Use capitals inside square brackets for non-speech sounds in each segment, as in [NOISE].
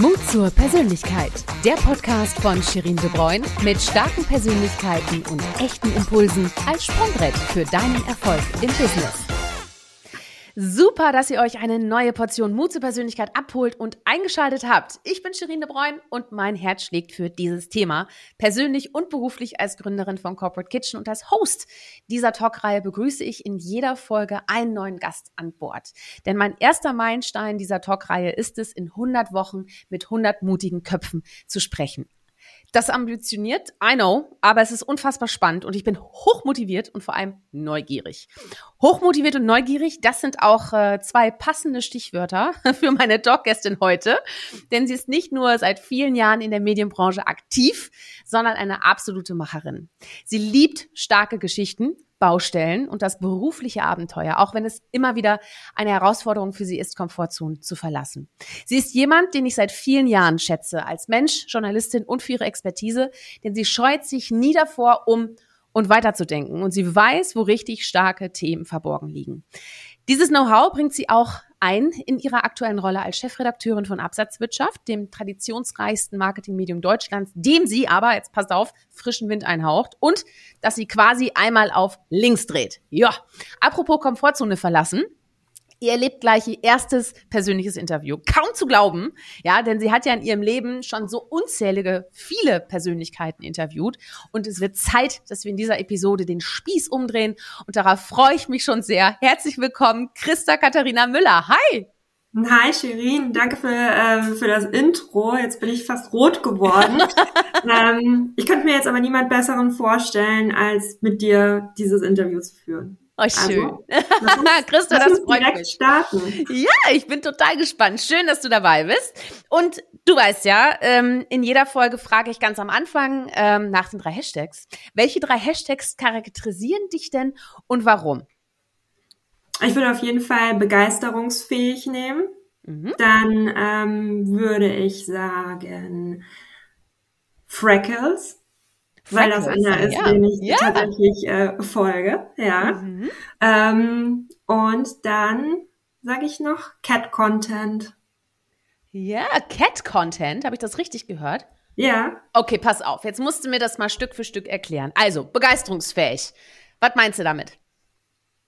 Mut zur Persönlichkeit. Der Podcast von Shirin De Bruyne mit starken Persönlichkeiten und echten Impulsen als Sprungbrett für deinen Erfolg im Business. Super, dass ihr euch eine neue Portion Mut zur Persönlichkeit abholt und eingeschaltet habt. Ich bin Shirin de Bruyne und mein Herz schlägt für dieses Thema. Persönlich und beruflich als Gründerin von Corporate Kitchen und als Host dieser Talkreihe begrüße ich in jeder Folge einen neuen Gast an Bord. Denn mein erster Meilenstein dieser Talkreihe ist es, in 100 Wochen mit 100 mutigen Köpfen zu sprechen. Das ambitioniert, I know, aber es ist unfassbar spannend und ich bin hochmotiviert und vor allem neugierig. Hochmotiviert und neugierig, das sind auch äh, zwei passende Stichwörter [LAUGHS] für meine Talkgästin heute, denn sie ist nicht nur seit vielen Jahren in der Medienbranche aktiv, sondern eine absolute Macherin. Sie liebt starke Geschichten, Baustellen und das berufliche Abenteuer, auch wenn es immer wieder eine Herausforderung für sie ist, Komfortzonen zu verlassen. Sie ist jemand, den ich seit vielen Jahren schätze, als Mensch, Journalistin und für ihre Expertise, denn sie scheut sich nie davor, um und weiterzudenken und sie weiß, wo richtig starke Themen verborgen liegen. Dieses Know-how bringt sie auch ein in ihrer aktuellen Rolle als Chefredakteurin von Absatzwirtschaft, dem traditionsreichsten Marketingmedium Deutschlands, dem sie aber, jetzt passt auf, frischen Wind einhaucht und dass sie quasi einmal auf links dreht. Ja, apropos Komfortzone verlassen. Ihr erlebt gleich ihr erstes persönliches Interview. Kaum zu glauben, ja, denn sie hat ja in ihrem Leben schon so unzählige, viele Persönlichkeiten interviewt. Und es wird Zeit, dass wir in dieser Episode den Spieß umdrehen. Und darauf freue ich mich schon sehr. Herzlich willkommen, Christa Katharina Müller. Hi! Hi Shirin, danke für, äh, für das Intro. Jetzt bin ich fast rot geworden. [LAUGHS] ähm, ich könnte mir jetzt aber niemand Besseren vorstellen, als mit dir dieses Interview zu führen. Oh, also, schön. Also, [LAUGHS] Christa, das freut direkt mich. starten. Ja, ich bin total gespannt. Schön, dass du dabei bist. Und du weißt ja, ähm, in jeder Folge frage ich ganz am Anfang ähm, nach den drei Hashtags. Welche drei Hashtags charakterisieren dich denn und warum? Ich würde auf jeden Fall begeisterungsfähig nehmen. Mhm. Dann ähm, würde ich sagen Freckles weil das einer ist, ja. den ich ja. tatsächlich äh, folge. Ja. Mhm. Ähm, und dann sage ich noch Cat Content. Ja, Cat Content, habe ich das richtig gehört? Ja. Okay, pass auf. Jetzt musst du mir das mal Stück für Stück erklären. Also, begeisterungsfähig. Was meinst du damit?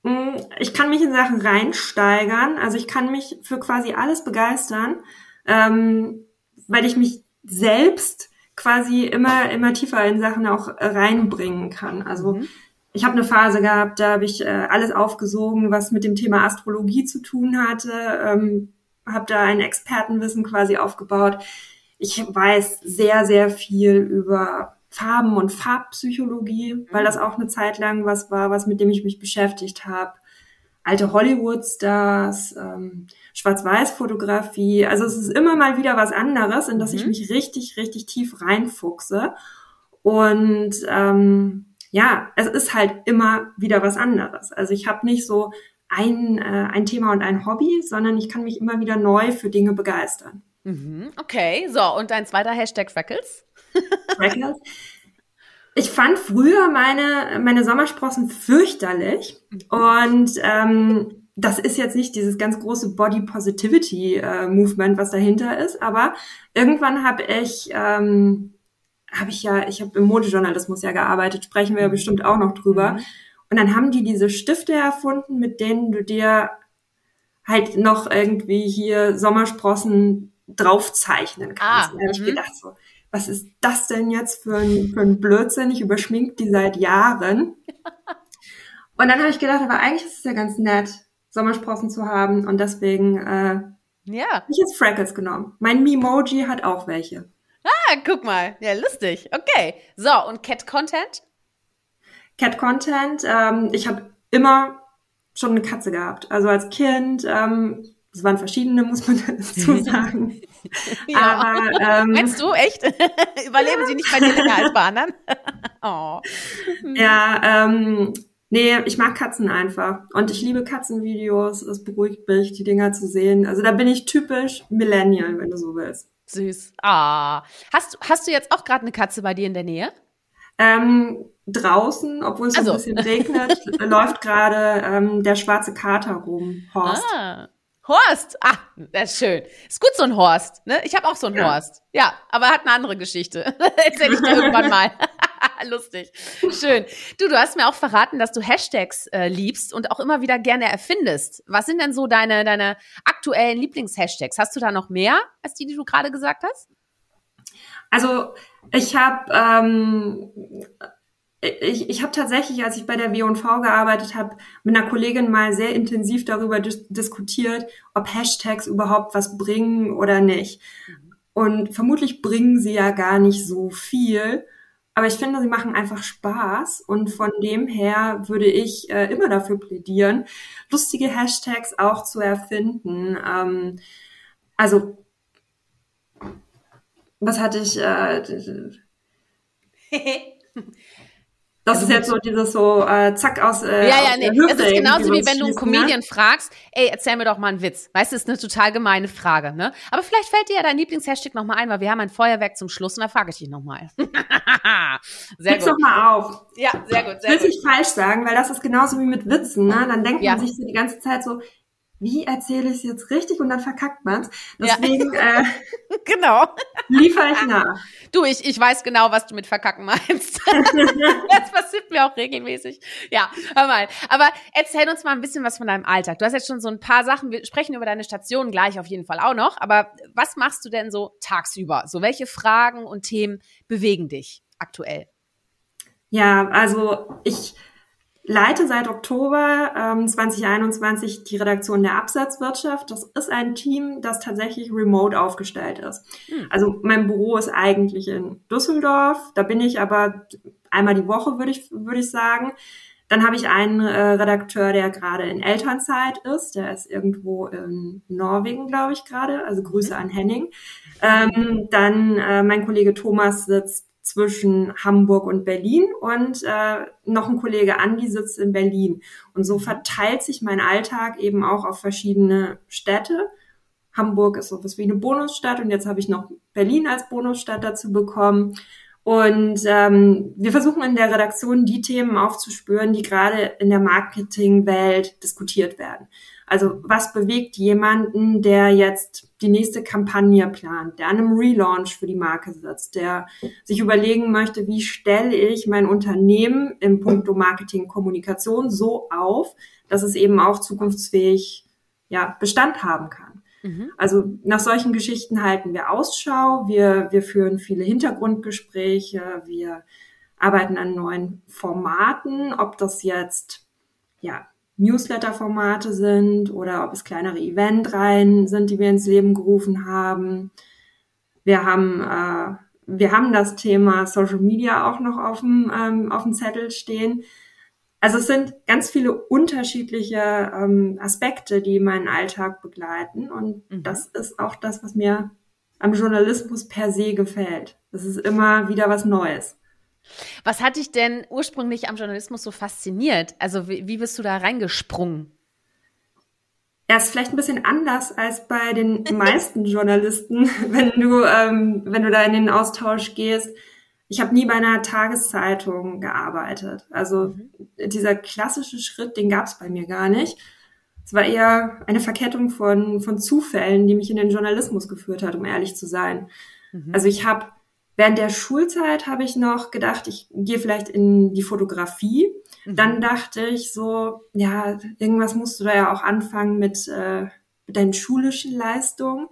Mm, ich kann mich in Sachen reinsteigern. Also ich kann mich für quasi alles begeistern, ähm, weil ich mich selbst quasi immer, immer tiefer in Sachen auch reinbringen kann. Also mhm. ich habe eine Phase gehabt, da habe ich äh, alles aufgesogen, was mit dem Thema Astrologie zu tun hatte, ähm, habe da ein Expertenwissen quasi aufgebaut. Ich weiß sehr, sehr viel über Farben und Farbpsychologie, mhm. weil das auch eine Zeit lang was war, was mit dem ich mich beschäftigt habe alte Hollywood-Stars, ähm, Schwarz-Weiß-Fotografie. Also es ist immer mal wieder was anderes, in das mhm. ich mich richtig, richtig tief reinfuchse. Und ähm, ja, es ist halt immer wieder was anderes. Also ich habe nicht so ein, äh, ein Thema und ein Hobby, sondern ich kann mich immer wieder neu für Dinge begeistern. Mhm, okay, so, und dein zweiter Hashtag Freckles? Freckles. Ich fand früher meine, meine Sommersprossen fürchterlich. Und ähm, das ist jetzt nicht dieses ganz große Body Positivity äh, Movement, was dahinter ist, aber irgendwann habe ich ähm, habe ich ja, ich habe im Modejournalismus ja gearbeitet, sprechen wir ja bestimmt auch noch drüber. Mhm. Und dann haben die diese Stifte erfunden, mit denen du dir halt noch irgendwie hier Sommersprossen draufzeichnen kannst. Ah, da habe ich mhm. gedacht so, was ist das denn jetzt für ein, für ein Blödsinn? Ich überschmink die seit Jahren. [LAUGHS] Und dann habe ich gedacht, aber eigentlich ist es ja ganz nett, Sommersprossen zu haben. Und deswegen äh, ja. habe ich jetzt Freckles genommen. Mein Memoji hat auch welche. Ah, guck mal. Ja, lustig. Okay. So, und Cat Content? Cat Content. Ähm, ich habe immer schon eine Katze gehabt. Also als Kind ähm, es waren verschiedene, muss man [LAUGHS] dazu [LAUGHS] sagen. ja. Aber, ähm, Meinst du, echt? [LAUGHS] Überleben sie nicht bei dir länger als bei anderen? oh. Ja, ähm, nee, ich mag Katzen einfach. Und ich liebe Katzenvideos. Es beruhigt mich, die Dinger zu sehen. Also da bin ich typisch Millennial, wenn du so willst. Süß. Ah. Hast, hast du jetzt auch gerade eine Katze bei dir in der Nähe? Ähm, draußen, obwohl es also. ein bisschen regnet, [LAUGHS] läuft gerade ähm, der schwarze Kater rum, Horst. Ah. Horst. Ah, das ist schön. Ist gut so ein Horst. Ne? Ich habe auch so einen ja. Horst. Ja, aber hat eine andere Geschichte. [LAUGHS] Erzähl ich dir [LAUGHS] irgendwann mal. [LAUGHS] Lustig. Schön. Du, du hast mir auch verraten, dass du Hashtags äh, liebst und auch immer wieder gerne erfindest. Was sind denn so deine, deine aktuellen Lieblingshashtags? Hast du da noch mehr als die, die du gerade gesagt hast? Also ich habe ähm, ich, ich habe tatsächlich, als ich bei der W&V gearbeitet habe, mit einer Kollegin mal sehr intensiv darüber dis diskutiert, ob Hashtags überhaupt was bringen oder nicht. Und vermutlich bringen sie ja gar nicht so viel. Aber ich finde, sie machen einfach Spaß. Und von dem her würde ich äh, immer dafür plädieren, lustige Hashtags auch zu erfinden. Ähm, also, was hatte ich? Äh, [LAUGHS] Das also ist jetzt so dieses so äh, zack aus äh, Ja, ja, nee, das ist genauso wie wenn du einen ne? Comedian ne? fragst, ey, erzähl mir doch mal einen Witz. Weißt du, das ist eine total gemeine Frage, ne? Aber vielleicht fällt dir ja dein Lieblingshashtag nochmal ein, weil wir haben ein Feuerwerk zum Schluss und da frage ich dich nochmal. [LAUGHS] sehr Gib's gut. doch mal auf. Ja, sehr gut, sehr Will gut. ich falsch sagen, weil das ist genauso wie mit Witzen, ne? Dann denkt ja. man sich so die ganze Zeit so, wie erzähle ich es jetzt richtig und dann verkackt man's. Deswegen ja. äh, [LAUGHS] genau. liefere ich nach. Du, ich, ich weiß genau, was du mit verkacken meinst. [LAUGHS] das passiert mir auch regelmäßig. Ja, hör mal. Aber erzähl uns mal ein bisschen was von deinem Alltag. Du hast jetzt schon so ein paar Sachen, wir sprechen über deine Station gleich auf jeden Fall auch noch, aber was machst du denn so tagsüber? So welche Fragen und Themen bewegen dich aktuell? Ja, also ich leite seit Oktober ähm, 2021 die Redaktion der Absatzwirtschaft. Das ist ein Team, das tatsächlich remote aufgestellt ist. Hm. Also mein Büro ist eigentlich in Düsseldorf. Da bin ich aber einmal die Woche, würde ich, würde ich sagen. Dann habe ich einen äh, Redakteur, der gerade in Elternzeit ist. Der ist irgendwo in Norwegen, glaube ich, gerade. Also Grüße an Henning. Ähm, dann äh, mein Kollege Thomas sitzt zwischen Hamburg und Berlin und äh, noch ein Kollege Andi sitzt in Berlin. Und so verteilt sich mein Alltag eben auch auf verschiedene Städte. Hamburg ist sowas wie eine Bonusstadt und jetzt habe ich noch Berlin als Bonusstadt dazu bekommen. Und ähm, wir versuchen in der Redaktion die Themen aufzuspüren, die gerade in der Marketingwelt diskutiert werden. Also was bewegt jemanden, der jetzt die nächste Kampagne plant, der an einem Relaunch für die Marke sitzt, der sich überlegen möchte, wie stelle ich mein Unternehmen im Punkto Marketing, Kommunikation so auf, dass es eben auch zukunftsfähig ja, Bestand haben kann. Mhm. Also nach solchen Geschichten halten wir Ausschau, wir, wir führen viele Hintergrundgespräche, wir arbeiten an neuen Formaten, ob das jetzt ja Newsletter-Formate sind oder ob es kleinere Eventreihen sind, die wir ins Leben gerufen haben. Wir haben, äh, wir haben das Thema Social Media auch noch auf dem, ähm, auf dem Zettel stehen. Also es sind ganz viele unterschiedliche ähm, Aspekte, die meinen Alltag begleiten. Und mhm. das ist auch das, was mir am Journalismus per se gefällt. Es ist immer wieder was Neues. Was hat dich denn ursprünglich am Journalismus so fasziniert? Also wie, wie bist du da reingesprungen? Er ist vielleicht ein bisschen anders als bei den [LAUGHS] meisten Journalisten, [LAUGHS] wenn du, ähm, wenn du da in den Austausch gehst. Ich habe nie bei einer Tageszeitung gearbeitet. Also mhm. dieser klassische Schritt, den gab es bei mir gar nicht. Es war eher eine Verkettung von, von Zufällen, die mich in den Journalismus geführt hat, um ehrlich zu sein. Mhm. Also ich habe Während der Schulzeit habe ich noch gedacht, ich gehe vielleicht in die Fotografie. Mhm. Dann dachte ich so, ja, irgendwas musst du da ja auch anfangen mit, äh, mit deinen schulischen Leistungen.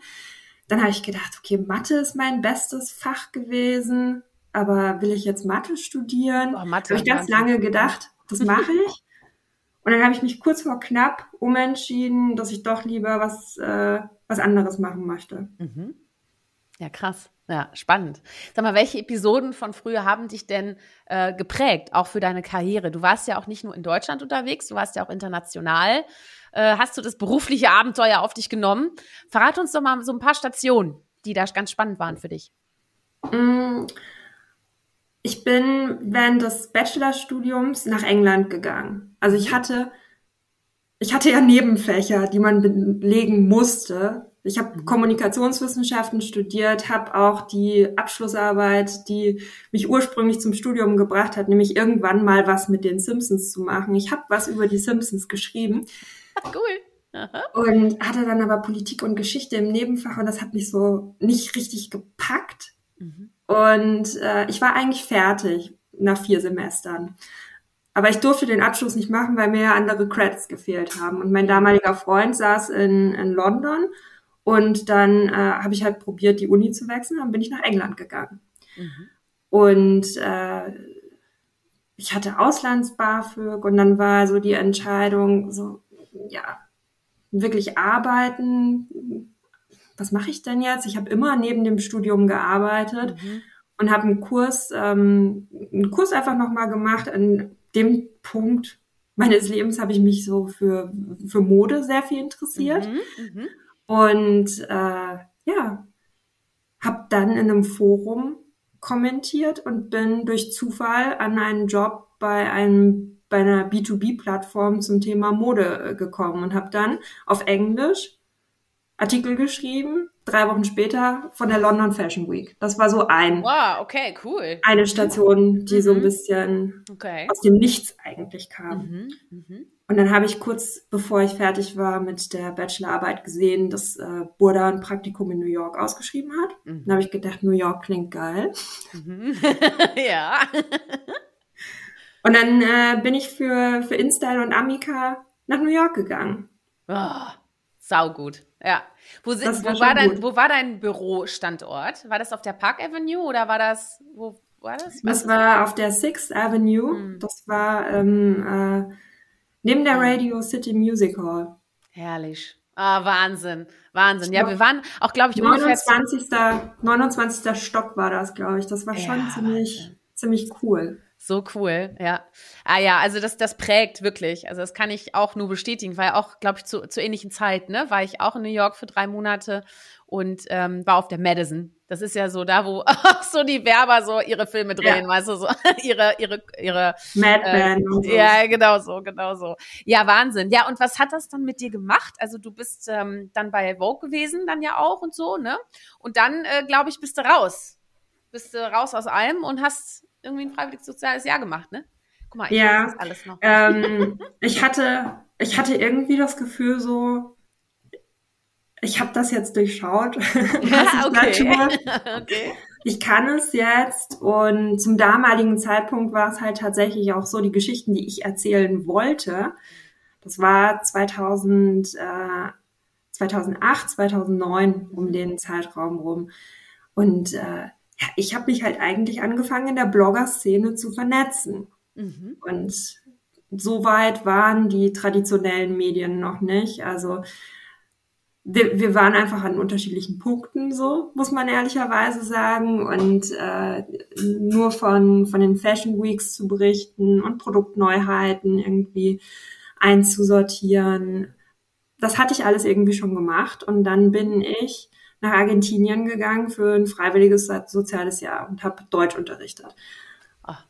Dann habe ich gedacht, okay, Mathe ist mein bestes Fach gewesen, aber will ich jetzt Mathe studieren? Oh, Mathe habe ich ganz lange gedacht, das mache ich. Und dann habe ich mich kurz vor knapp umentschieden, dass ich doch lieber was, äh, was anderes machen möchte. Mhm. Ja, krass. Ja, spannend. Sag mal, welche Episoden von früher haben dich denn äh, geprägt, auch für deine Karriere? Du warst ja auch nicht nur in Deutschland unterwegs, du warst ja auch international. Äh, hast du das berufliche Abenteuer auf dich genommen? Verrat uns doch mal so ein paar Stationen, die da ganz spannend waren für dich. Mm, ich bin während des Bachelorstudiums nach England gegangen. Also ich hatte, ich hatte ja Nebenfächer, die man belegen musste ich habe mhm. Kommunikationswissenschaften studiert, habe auch die Abschlussarbeit, die mich ursprünglich zum Studium gebracht hat, nämlich irgendwann mal was mit den Simpsons zu machen. Ich habe was über die Simpsons geschrieben. [LAUGHS] Cool. und hatte dann aber Politik und Geschichte im Nebenfach und das hat mich so nicht richtig gepackt. Mhm. Und äh, ich war eigentlich fertig nach vier Semestern. Aber ich durfte den Abschluss nicht machen, weil mir andere Credits gefehlt haben. Und mein damaliger Freund saß in, in London und dann äh, habe ich halt probiert, die Uni zu wechseln. Dann bin ich nach England gegangen. Mhm. Und äh, ich hatte Auslands-BAföG und dann war so die Entscheidung, so, ja, wirklich arbeiten. Was mache ich denn jetzt? Ich habe immer neben dem Studium gearbeitet mhm. und habe einen Kurs, ähm, einen Kurs einfach nochmal gemacht. An dem Punkt meines Lebens habe ich mich so für, für Mode sehr viel interessiert. Mhm. Mhm. Und äh, ja, habe dann in einem Forum kommentiert und bin durch Zufall an einen Job bei einem bei einer B2B-Plattform zum Thema Mode äh, gekommen und habe dann auf Englisch Artikel geschrieben, drei Wochen später von der London Fashion Week. Das war so ein. Wow, okay, cool. Eine Station, die mhm. so ein mhm. bisschen okay. aus dem Nichts eigentlich kam. Mhm. Mhm. Und dann habe ich kurz bevor ich fertig war mit der Bachelorarbeit gesehen, dass äh, Burda ein Praktikum in New York ausgeschrieben hat. Mhm. Dann habe ich gedacht, New York klingt geil. Mhm. [LAUGHS] ja. und dann äh, bin ich für, für InStyle und Amica nach New York gegangen. Oh, saugut. Ja. Wo, war wo, war dein, wo war dein Bürostandort? War das auf der Park Avenue oder war das, wo war das? das war auf der Sixth Avenue. Hm. Das war ähm, äh, neben der Radio City Music Hall. Herrlich. Ah, Wahnsinn. Wahnsinn. Ja, wir waren auch, glaube ich, 29. ungefähr... 29. Stock war das, glaube ich. Das war schon ja, ziemlich, ziemlich cool. So cool, ja. Ah ja, also das, das prägt wirklich. Also das kann ich auch nur bestätigen. Ja auch, glaube ich, zu, zu ähnlichen Zeit, ne? War ich auch in New York für drei Monate und ähm, war auf der Madison. Das ist ja so da, wo [LAUGHS] auch so die Werber so ihre Filme drehen, ja. weißt du, so [LAUGHS] ihre, ihre, ihre Madman. Äh, so. Ja, genau so, genau so. Ja, Wahnsinn. Ja, und was hat das dann mit dir gemacht? Also du bist ähm, dann bei Vogue gewesen, dann ja auch und so, ne? Und dann, äh, glaube ich, bist du raus. Bist du raus aus allem und hast irgendwie ein freiwilliges soziales Jahr gemacht, ne? Guck mal, ich ja, weiß das alles noch. Ähm, [LAUGHS] ich hatte, ich hatte irgendwie das Gefühl so, ich habe das jetzt durchschaut, [LAUGHS] was [LAUGHS] okay. okay. Ich kann es jetzt und zum damaligen Zeitpunkt war es halt tatsächlich auch so, die Geschichten, die ich erzählen wollte, das war 2000, äh, 2008, 2009 um den Zeitraum rum. Und äh, ja, ich habe mich halt eigentlich angefangen, in der Blogger-Szene zu vernetzen. Mhm. Und so weit waren die traditionellen Medien noch nicht. Also wir, wir waren einfach an unterschiedlichen Punkten, so muss man ehrlicherweise sagen. Und äh, nur von, von den Fashion Weeks zu berichten und Produktneuheiten irgendwie einzusortieren, das hatte ich alles irgendwie schon gemacht. Und dann bin ich nach Argentinien gegangen für ein freiwilliges soziales Jahr und habe Deutsch unterrichtet. Ach,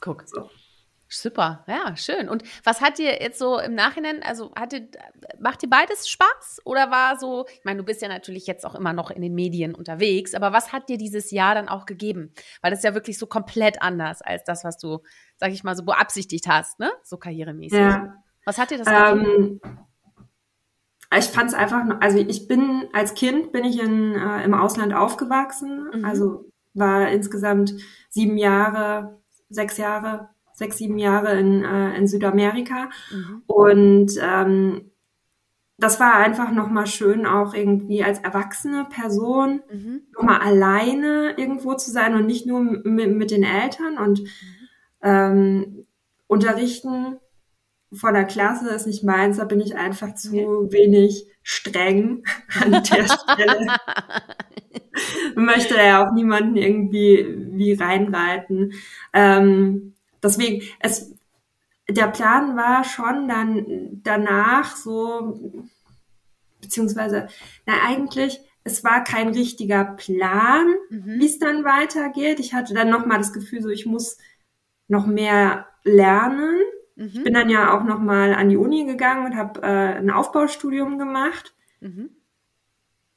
guck. So. Super, ja, schön. Und was hat dir jetzt so im Nachhinein, also hatte, macht dir beides Spaß oder war so, ich meine, du bist ja natürlich jetzt auch immer noch in den Medien unterwegs, aber was hat dir dieses Jahr dann auch gegeben? Weil das ist ja wirklich so komplett anders als das, was du, sag ich mal, so beabsichtigt hast, ne? So karrieremäßig. Ja. Was hat dir das ähm, gegeben? Ich fand es einfach, also ich bin als Kind bin ich in, äh, im Ausland aufgewachsen, mhm. also war insgesamt sieben Jahre, sechs Jahre, sechs, sieben Jahre in, äh, in Südamerika mhm. und ähm, das war einfach nochmal schön, auch irgendwie als erwachsene Person mhm. nochmal alleine irgendwo zu sein und nicht nur mit, mit den Eltern und mhm. ähm, unterrichten von der Klasse ist nicht meins, da bin ich einfach zu wenig streng [LAUGHS] an der Stelle. Möchte ja auch niemanden irgendwie wie reinreiten. Ähm, deswegen, es, der Plan war schon dann danach so, beziehungsweise, na eigentlich, es war kein richtiger Plan, mhm. wie es dann weitergeht. Ich hatte dann nochmal das Gefühl, so ich muss noch mehr lernen Mhm. Ich bin dann ja auch nochmal an die Uni gegangen und habe äh, ein Aufbaustudium gemacht. Mhm.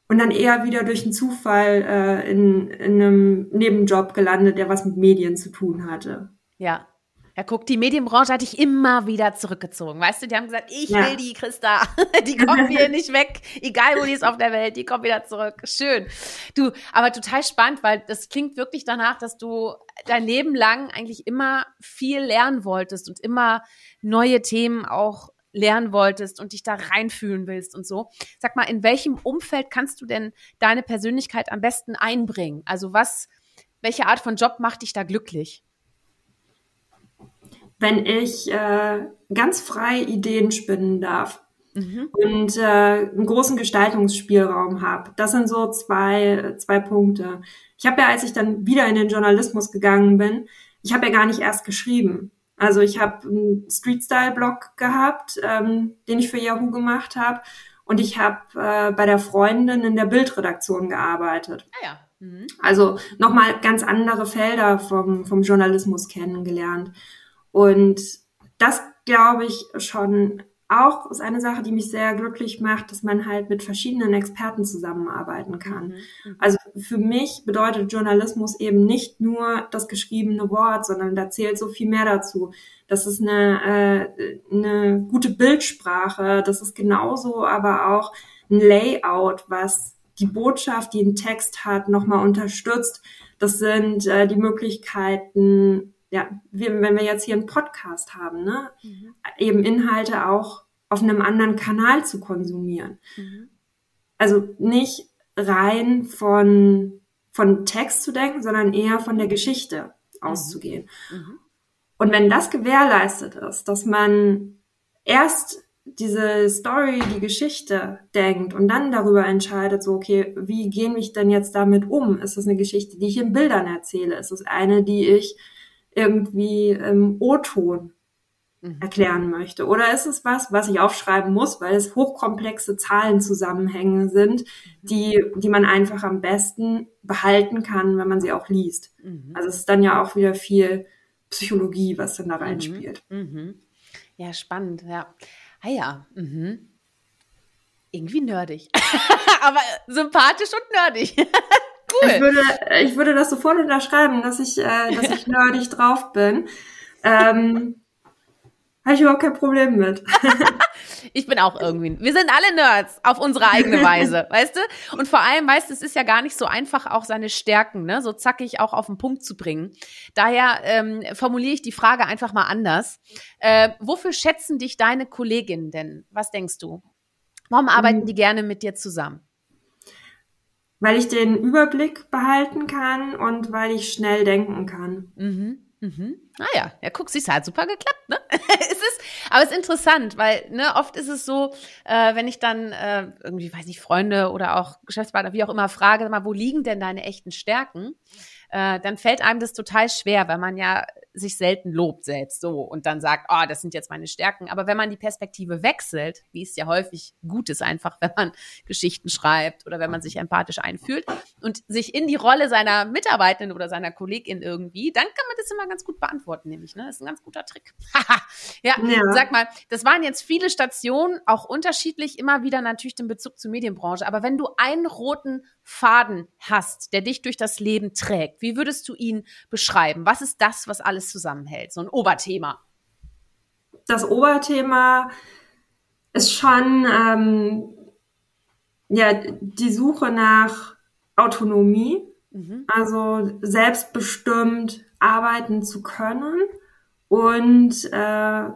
Und dann eher wieder durch einen Zufall äh, in, in einem Nebenjob gelandet, der was mit Medien zu tun hatte. Ja. Ja, guck, die Medienbranche hat dich immer wieder zurückgezogen. Weißt du, die haben gesagt, ich ja. will die Christa. [LAUGHS] Die kommt hier nicht weg. Egal, wo die ist auf der Welt, die kommt wieder zurück. Schön. Du, aber total spannend, weil das klingt wirklich danach, dass du dein Leben lang eigentlich immer viel lernen wolltest und immer neue Themen auch lernen wolltest und dich da reinfühlen willst und so. Sag mal, in welchem Umfeld kannst du denn deine Persönlichkeit am besten einbringen? Also was, welche Art von Job macht dich da glücklich? Wenn ich äh, ganz frei Ideen spinnen darf mhm. und äh, einen großen Gestaltungsspielraum habe. Das sind so zwei, zwei Punkte. Ich habe ja, als ich dann wieder in den Journalismus gegangen bin, ich habe ja gar nicht erst geschrieben. Also ich habe einen Street-Style-Blog gehabt, ähm, den ich für Yahoo gemacht habe. Und ich habe äh, bei der Freundin in der Bildredaktion gearbeitet. Ah ja. Mhm. Also nochmal ganz andere Felder vom, vom Journalismus kennengelernt. Und das glaube ich schon auch ist eine Sache, die mich sehr glücklich macht, dass man halt mit verschiedenen Experten zusammenarbeiten kann. Mhm. mhm. Also für mich bedeutet Journalismus eben nicht nur das geschriebene Wort, sondern da zählt so viel mehr dazu. Das ist eine, äh, eine gute Bildsprache, das ist genauso aber auch ein Layout, was die Botschaft, die ein Text hat, nochmal unterstützt. Das sind äh, die Möglichkeiten, ja, wir, wenn wir jetzt hier einen Podcast haben, ne, mhm. eben Inhalte auch auf einem anderen Kanal zu konsumieren. Mhm. Also nicht rein von, von Text zu denken, sondern eher von der Geschichte mhm. auszugehen. Mhm. Und wenn das gewährleistet ist, dass man erst diese Story, die Geschichte denkt und dann darüber entscheidet, so, okay, wie gehen ich denn jetzt damit um? Ist das eine Geschichte, die ich in Bildern erzähle? Ist es eine, die ich irgendwie im O-Ton mhm. erklären möchte? Oder ist es was, was ich aufschreiben muss, weil es hochkomplexe Zahlenzusammenhänge sind, mhm. die, die man einfach am besten behalten kann, wenn man sie auch liest? Mhm. Also es ist dann ja auch wieder viel Psychologie, was dann da mhm. reinspielt. Mhm. Ja, spannend, ja. Ah ja, mhm. irgendwie nerdig. [LAUGHS] Aber sympathisch und nerdig. [LAUGHS] cool. Ich würde, ich würde das sofort unterschreiben, dass ich, äh, dass [LAUGHS] ich nerdig drauf bin. Ähm, habe ich überhaupt kein Problem mit. [LAUGHS] ich bin auch irgendwie. Wir sind alle Nerds auf unsere eigene Weise, [LAUGHS] weißt du? Und vor allem, weißt du, es ist ja gar nicht so einfach, auch seine Stärken, ne, so zackig auch auf den Punkt zu bringen. Daher ähm, formuliere ich die Frage einfach mal anders. Äh, wofür schätzen dich deine Kolleginnen denn? Was denkst du? Warum arbeiten mhm. die gerne mit dir zusammen? Weil ich den Überblick behalten kann und weil ich schnell denken kann. Mhm. Mhm. Ah ja, guck, siehst hat super geklappt, ne? [LAUGHS] es ist, aber es ist interessant, weil, ne, oft ist es so, äh, wenn ich dann äh, irgendwie, weiß nicht, Freunde oder auch Geschäftspartner, wie auch immer, frage, mal, wo liegen denn deine echten Stärken? Äh, dann fällt einem das total schwer, weil man ja sich selten lobt selbst so und dann sagt, oh, das sind jetzt meine Stärken. Aber wenn man die Perspektive wechselt, wie es ja häufig gut ist, einfach [LAUGHS] wenn man Geschichten schreibt oder wenn man sich empathisch einfühlt und sich in die Rolle seiner Mitarbeitenden oder seiner Kollegin irgendwie, dann kann man das immer ganz gut beantworten, nämlich. Ne? Das ist ein ganz guter Trick. [LAUGHS] ja, ja, sag mal, das waren jetzt viele Stationen, auch unterschiedlich, immer wieder natürlich den Bezug zur Medienbranche. Aber wenn du einen roten Faden hast, der dich durch das Leben trägt, wie würdest du ihn beschreiben? Was ist das, was alles zusammenhält? So ein Oberthema. Das Oberthema ist schon ähm, ja die Suche nach Autonomie, mhm. also selbstbestimmt arbeiten zu können und äh,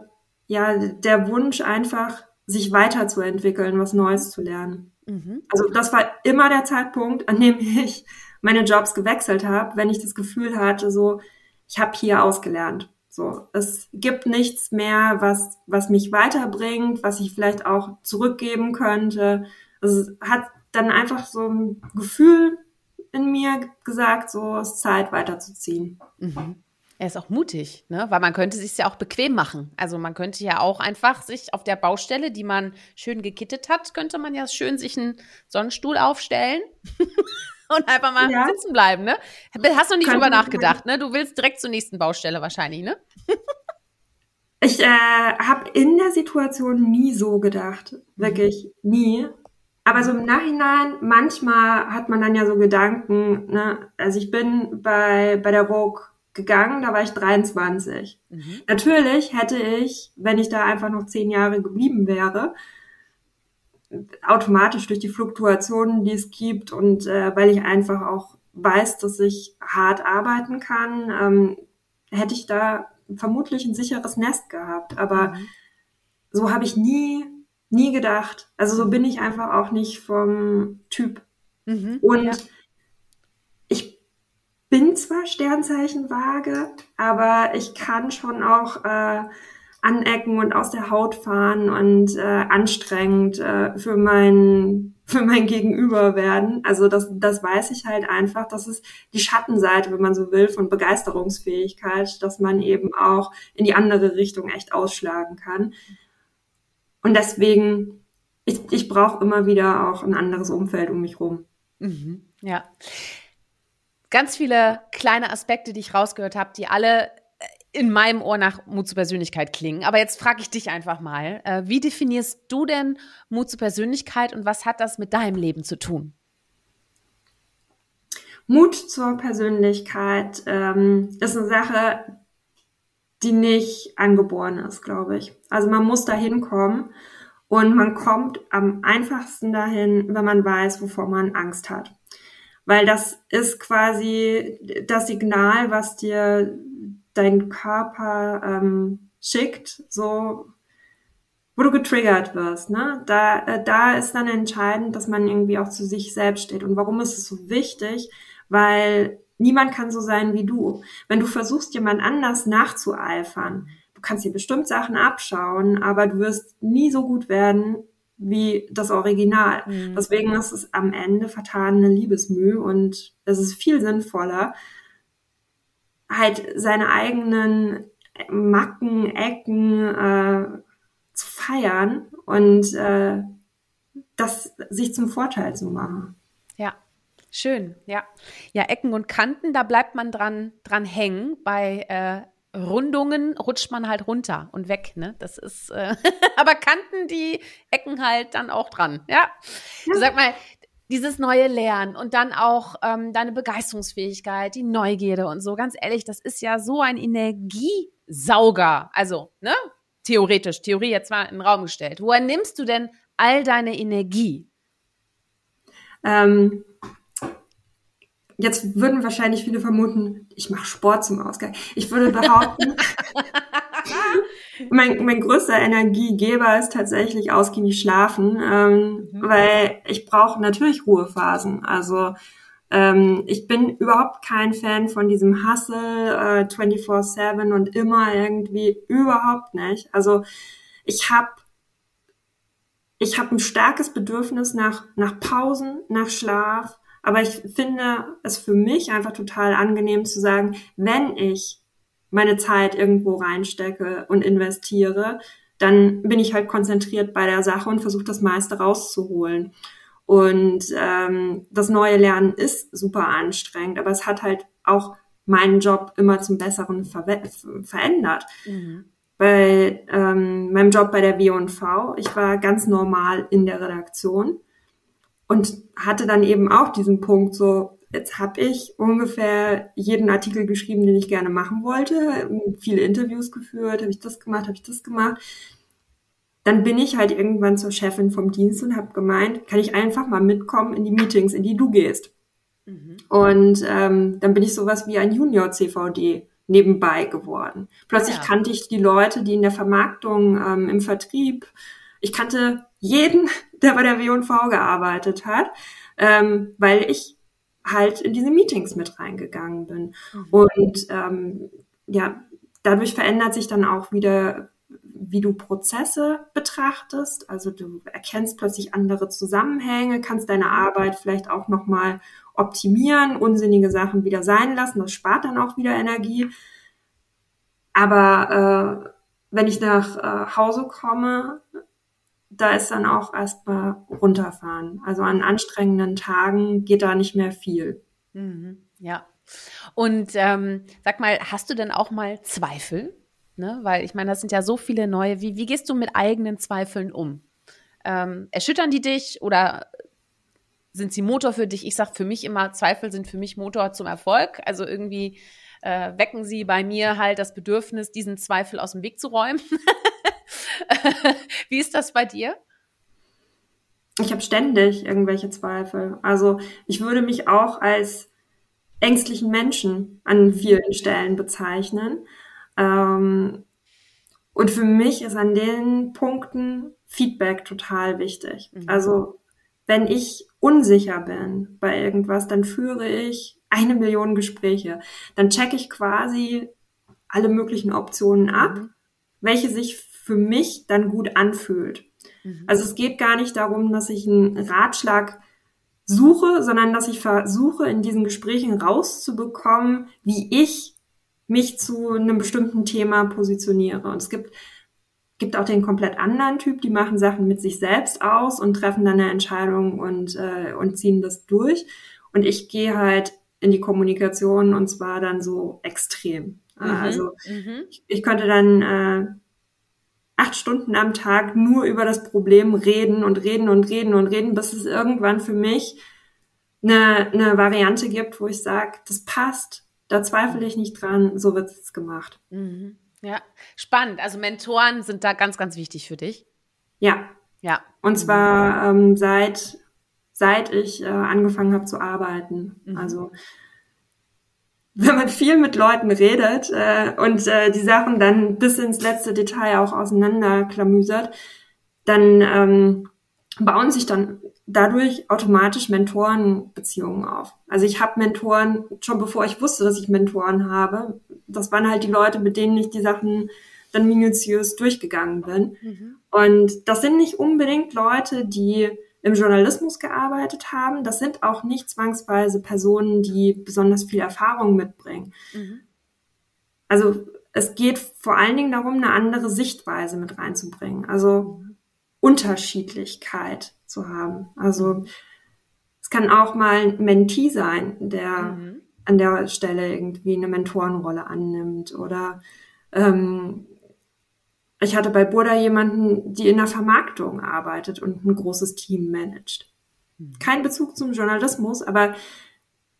ja der Wunsch einfach sich weiterzuentwickeln, was Neues zu lernen. Mhm. Also das war immer der Zeitpunkt, an dem ich meine Jobs gewechselt habe, wenn ich das Gefühl hatte, so, ich habe hier ausgelernt. So, es gibt nichts mehr, was, was mich weiterbringt, was ich vielleicht auch zurückgeben könnte. Also es hat dann einfach so ein Gefühl in mir gesagt, so es ist Zeit weiterzuziehen. Mhm. Er ist auch mutig, ne? weil man könnte sich ja auch bequem machen. Also man könnte ja auch einfach sich auf der Baustelle, die man schön gekittet hat, könnte man ja schön sich einen Sonnenstuhl aufstellen [LAUGHS] und einfach mal ja. sitzen bleiben. Ne? Hast du nicht drüber nachgedacht? Ne? Du willst direkt zur nächsten Baustelle wahrscheinlich, ne? ich äh, habe in der Situation nie so gedacht, wirklich nie. Aber so im Nachhinein, manchmal hat man dann ja so Gedanken, ne? also ich bin bei, bei der Vogue gegangen, da war ich 23. Mhm. Natürlich hätte ich, wenn ich da einfach noch zehn Jahre geblieben wäre, automatisch durch die Fluktuationen, die es gibt und äh, weil ich einfach auch weiß, dass ich hart arbeiten kann, ähm, hätte ich da vermutlich ein sicheres Nest gehabt. Aber mhm. so habe ich nie, nie gedacht. Also so bin ich einfach auch nicht vom Typ. Mhm, und ja. ich bin zwar Sternzeichen vage, aber ich kann schon auch äh, anecken und aus der Haut fahren und äh, anstrengend äh, für mein [LAUGHS] für mein Gegenüber werden. Also das, das weiß ich halt einfach. Das ist die Schattenseite, wenn man so will, von Begeisterungsfähigkeit, dass man eben auch in die andere Richtung echt ausschlagen kann. Und deswegen, ich, ich brauche immer wieder auch ein anderes Umfeld um mich rum. Mhm, ja. Ganz viele kleine Aspekte, die ich rausgehört habe, die alle in meinem Ohr nach Mut zur Persönlichkeit klingen. Aber jetzt frage ich dich einfach mal, äh, wie definierst du denn Mut zur Persönlichkeit und was hat das mit deinem Leben zu tun? Mut zur Persönlichkeit ähm, ist eine Sache, die nicht angeboren ist, glaube ich. Also man muss dahin kommen und man kommt am einfachsten dahin, wenn man weiß, wovor man Angst hat. Weil das ist quasi das Signal, was dir dein Körper ähm, schickt, so wo du getriggert wirst, ne? Da, äh, da ist dann entscheidend, dass man irgendwie auch zu sich selbst steht. Und warum ist es so wichtig? Weil niemand kann so sein wie du. Wenn du versuchst, jemand anders nachzueifern, du kannst dir bestimmt Sachen abschauen, aber du wirst nie so gut werden wie das Original. Mhm. Deswegen ist es am Ende vertane Liebesmüh und es ist viel sinnvoller, halt seine eigenen Macken, Ecken äh, zu feiern und äh, das sich zum Vorteil zu machen. Ja, schön, ja. Ja, Ecken und Kanten, da bleibt man dran, dran hängen. Bei äh, Rundungen rutscht man halt runter und weg, ne? Das ist, äh, [LAUGHS] aber Kanten, die Ecken halt dann auch dran, ja. ja. Sag mal, dieses neue Lernen und dann auch ähm, deine Begeisterungsfähigkeit, die Neugierde und so. Ganz ehrlich, das ist ja so ein Energiesauger. Also, ne? Theoretisch, Theorie jetzt mal in den Raum gestellt. Woher nimmst du denn all deine Energie? Ähm, jetzt würden wahrscheinlich viele vermuten, ich mache Sport zum Ausgleich. Ich würde behaupten, [LAUGHS] mein, mein größter Energiegeber ist tatsächlich ausgiebig schlafen, ähm, mhm. weil ich brauche natürlich Ruhephasen. Also ähm, ich bin überhaupt kein Fan von diesem Hustle äh, 24/7 und immer irgendwie überhaupt nicht. Also ich habe ich habe ein starkes Bedürfnis nach nach Pausen, nach Schlaf, aber ich finde es für mich einfach total angenehm zu sagen, wenn ich meine Zeit irgendwo reinstecke und investiere, dann bin ich halt konzentriert bei der Sache und versuche das meiste rauszuholen. Und ähm, das neue Lernen ist super anstrengend, aber es hat halt auch meinen Job immer zum Besseren ver verändert. Mhm. Bei ähm, meinem Job bei der W&V, ich war ganz normal in der Redaktion und hatte dann eben auch diesen Punkt so, Jetzt habe ich ungefähr jeden Artikel geschrieben, den ich gerne machen wollte, viele Interviews geführt, habe ich das gemacht, habe ich das gemacht. Dann bin ich halt irgendwann zur Chefin vom Dienst und habe gemeint, kann ich einfach mal mitkommen in die Meetings, in die du gehst. Mhm. Und ähm, dann bin ich sowas wie ein Junior-CVD nebenbei geworden. Plötzlich ja. kannte ich die Leute, die in der Vermarktung, ähm, im Vertrieb, ich kannte jeden, [LAUGHS] der bei der W&V gearbeitet hat, ähm, weil ich halt in diese Meetings mit reingegangen bin. Mhm. Und ähm, ja, dadurch verändert sich dann auch wieder, wie du Prozesse betrachtest. Also du erkennst plötzlich andere Zusammenhänge, kannst deine Arbeit vielleicht auch nochmal optimieren, unsinnige Sachen wieder sein lassen. Das spart dann auch wieder Energie. Aber äh, wenn ich nach äh, Hause komme, da ist dann auch erstmal runterfahren. Also an anstrengenden Tagen geht da nicht mehr viel. Mhm, ja. Und ähm, sag mal, hast du denn auch mal Zweifel? Ne? Weil ich meine, das sind ja so viele neue. Wie, wie gehst du mit eigenen Zweifeln um? Ähm, erschüttern die dich oder sind sie Motor für dich? Ich sage für mich immer, Zweifel sind für mich Motor zum Erfolg. Also irgendwie äh, wecken sie bei mir halt das Bedürfnis, diesen Zweifel aus dem Weg zu räumen. [LAUGHS] [LAUGHS] Wie ist das bei dir? Ich habe ständig irgendwelche Zweifel. Also ich würde mich auch als ängstlichen Menschen an vielen Stellen bezeichnen. Ähm, und für mich ist an den Punkten Feedback total wichtig. Mhm. Also wenn ich unsicher bin bei irgendwas, dann führe ich eine Million Gespräche. Dann checke ich quasi alle möglichen Optionen ab, mhm. welche sich für mich dann gut anfühlt. Mhm. Also es geht gar nicht darum, dass ich einen Ratschlag suche, sondern dass ich versuche, in diesen Gesprächen rauszubekommen, wie ich mich zu einem bestimmten Thema positioniere. Und es gibt, gibt auch den komplett anderen Typ, die machen Sachen mit sich selbst aus und treffen dann eine Entscheidung und, äh, und ziehen das durch. Und ich gehe halt in die Kommunikation und zwar dann so extrem. Mhm. Also mhm. Ich, ich, könnte dann äh, acht Stunden am Tag nur über das Problem reden und reden und reden und reden, bis es irgendwann für mich eine, eine Variante gibt, wo ich sage, das passt, da zweifle ich nicht dran, so wird es gemacht. Mhm. Ja, spannend. Also Mentoren sind da ganz, ganz wichtig für dich. Ja. Ja. Und zwar ähm, seit seit ich äh, angefangen habe zu arbeiten. Mhm. Also wenn man viel mit Leuten redet äh, und äh, die Sachen dann bis ins letzte Detail auch auseinanderklamüsert, dann ähm, bauen sich dann dadurch automatisch Mentorenbeziehungen auf. Also ich habe Mentoren schon bevor ich wusste, dass ich Mentoren habe. Das waren halt die Leute, mit denen ich die Sachen dann minutiös durchgegangen bin. Mhm. Und das sind nicht unbedingt Leute, die im Journalismus gearbeitet haben. Das sind auch nicht zwangsweise Personen, die besonders viel Erfahrung mitbringen. Mhm. Also es geht vor allen Dingen darum, eine andere Sichtweise mit reinzubringen. Also Unterschiedlichkeit zu haben. Also es kann auch mal ein Mentee sein, der mhm. an der Stelle irgendwie eine Mentorenrolle annimmt oder ähm, ich hatte bei Burda jemanden, die in der Vermarktung arbeitet und ein großes Team managt. Hm. Kein Bezug zum Journalismus, aber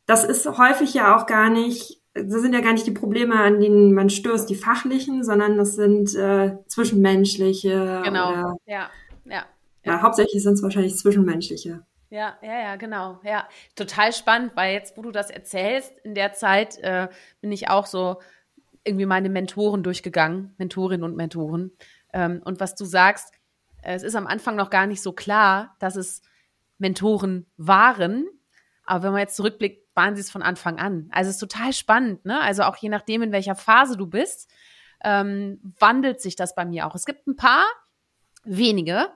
das ist häufig ja auch gar nicht, das sind ja gar nicht die Probleme, an denen man stößt, die fachlichen, sondern das sind äh, zwischenmenschliche. Genau. Oder, ja, ja. Ja, hauptsächlich sind es wahrscheinlich zwischenmenschliche. Ja, ja, ja, genau. Ja, total spannend, weil jetzt, wo du das erzählst, in der Zeit äh, bin ich auch so irgendwie meine Mentoren durchgegangen, Mentorinnen und Mentoren. Ähm, und was du sagst, es ist am Anfang noch gar nicht so klar, dass es Mentoren waren. Aber wenn man jetzt zurückblickt, waren sie es von Anfang an. Also es ist total spannend, ne? Also auch je nachdem, in welcher Phase du bist, ähm, wandelt sich das bei mir auch. Es gibt ein paar wenige,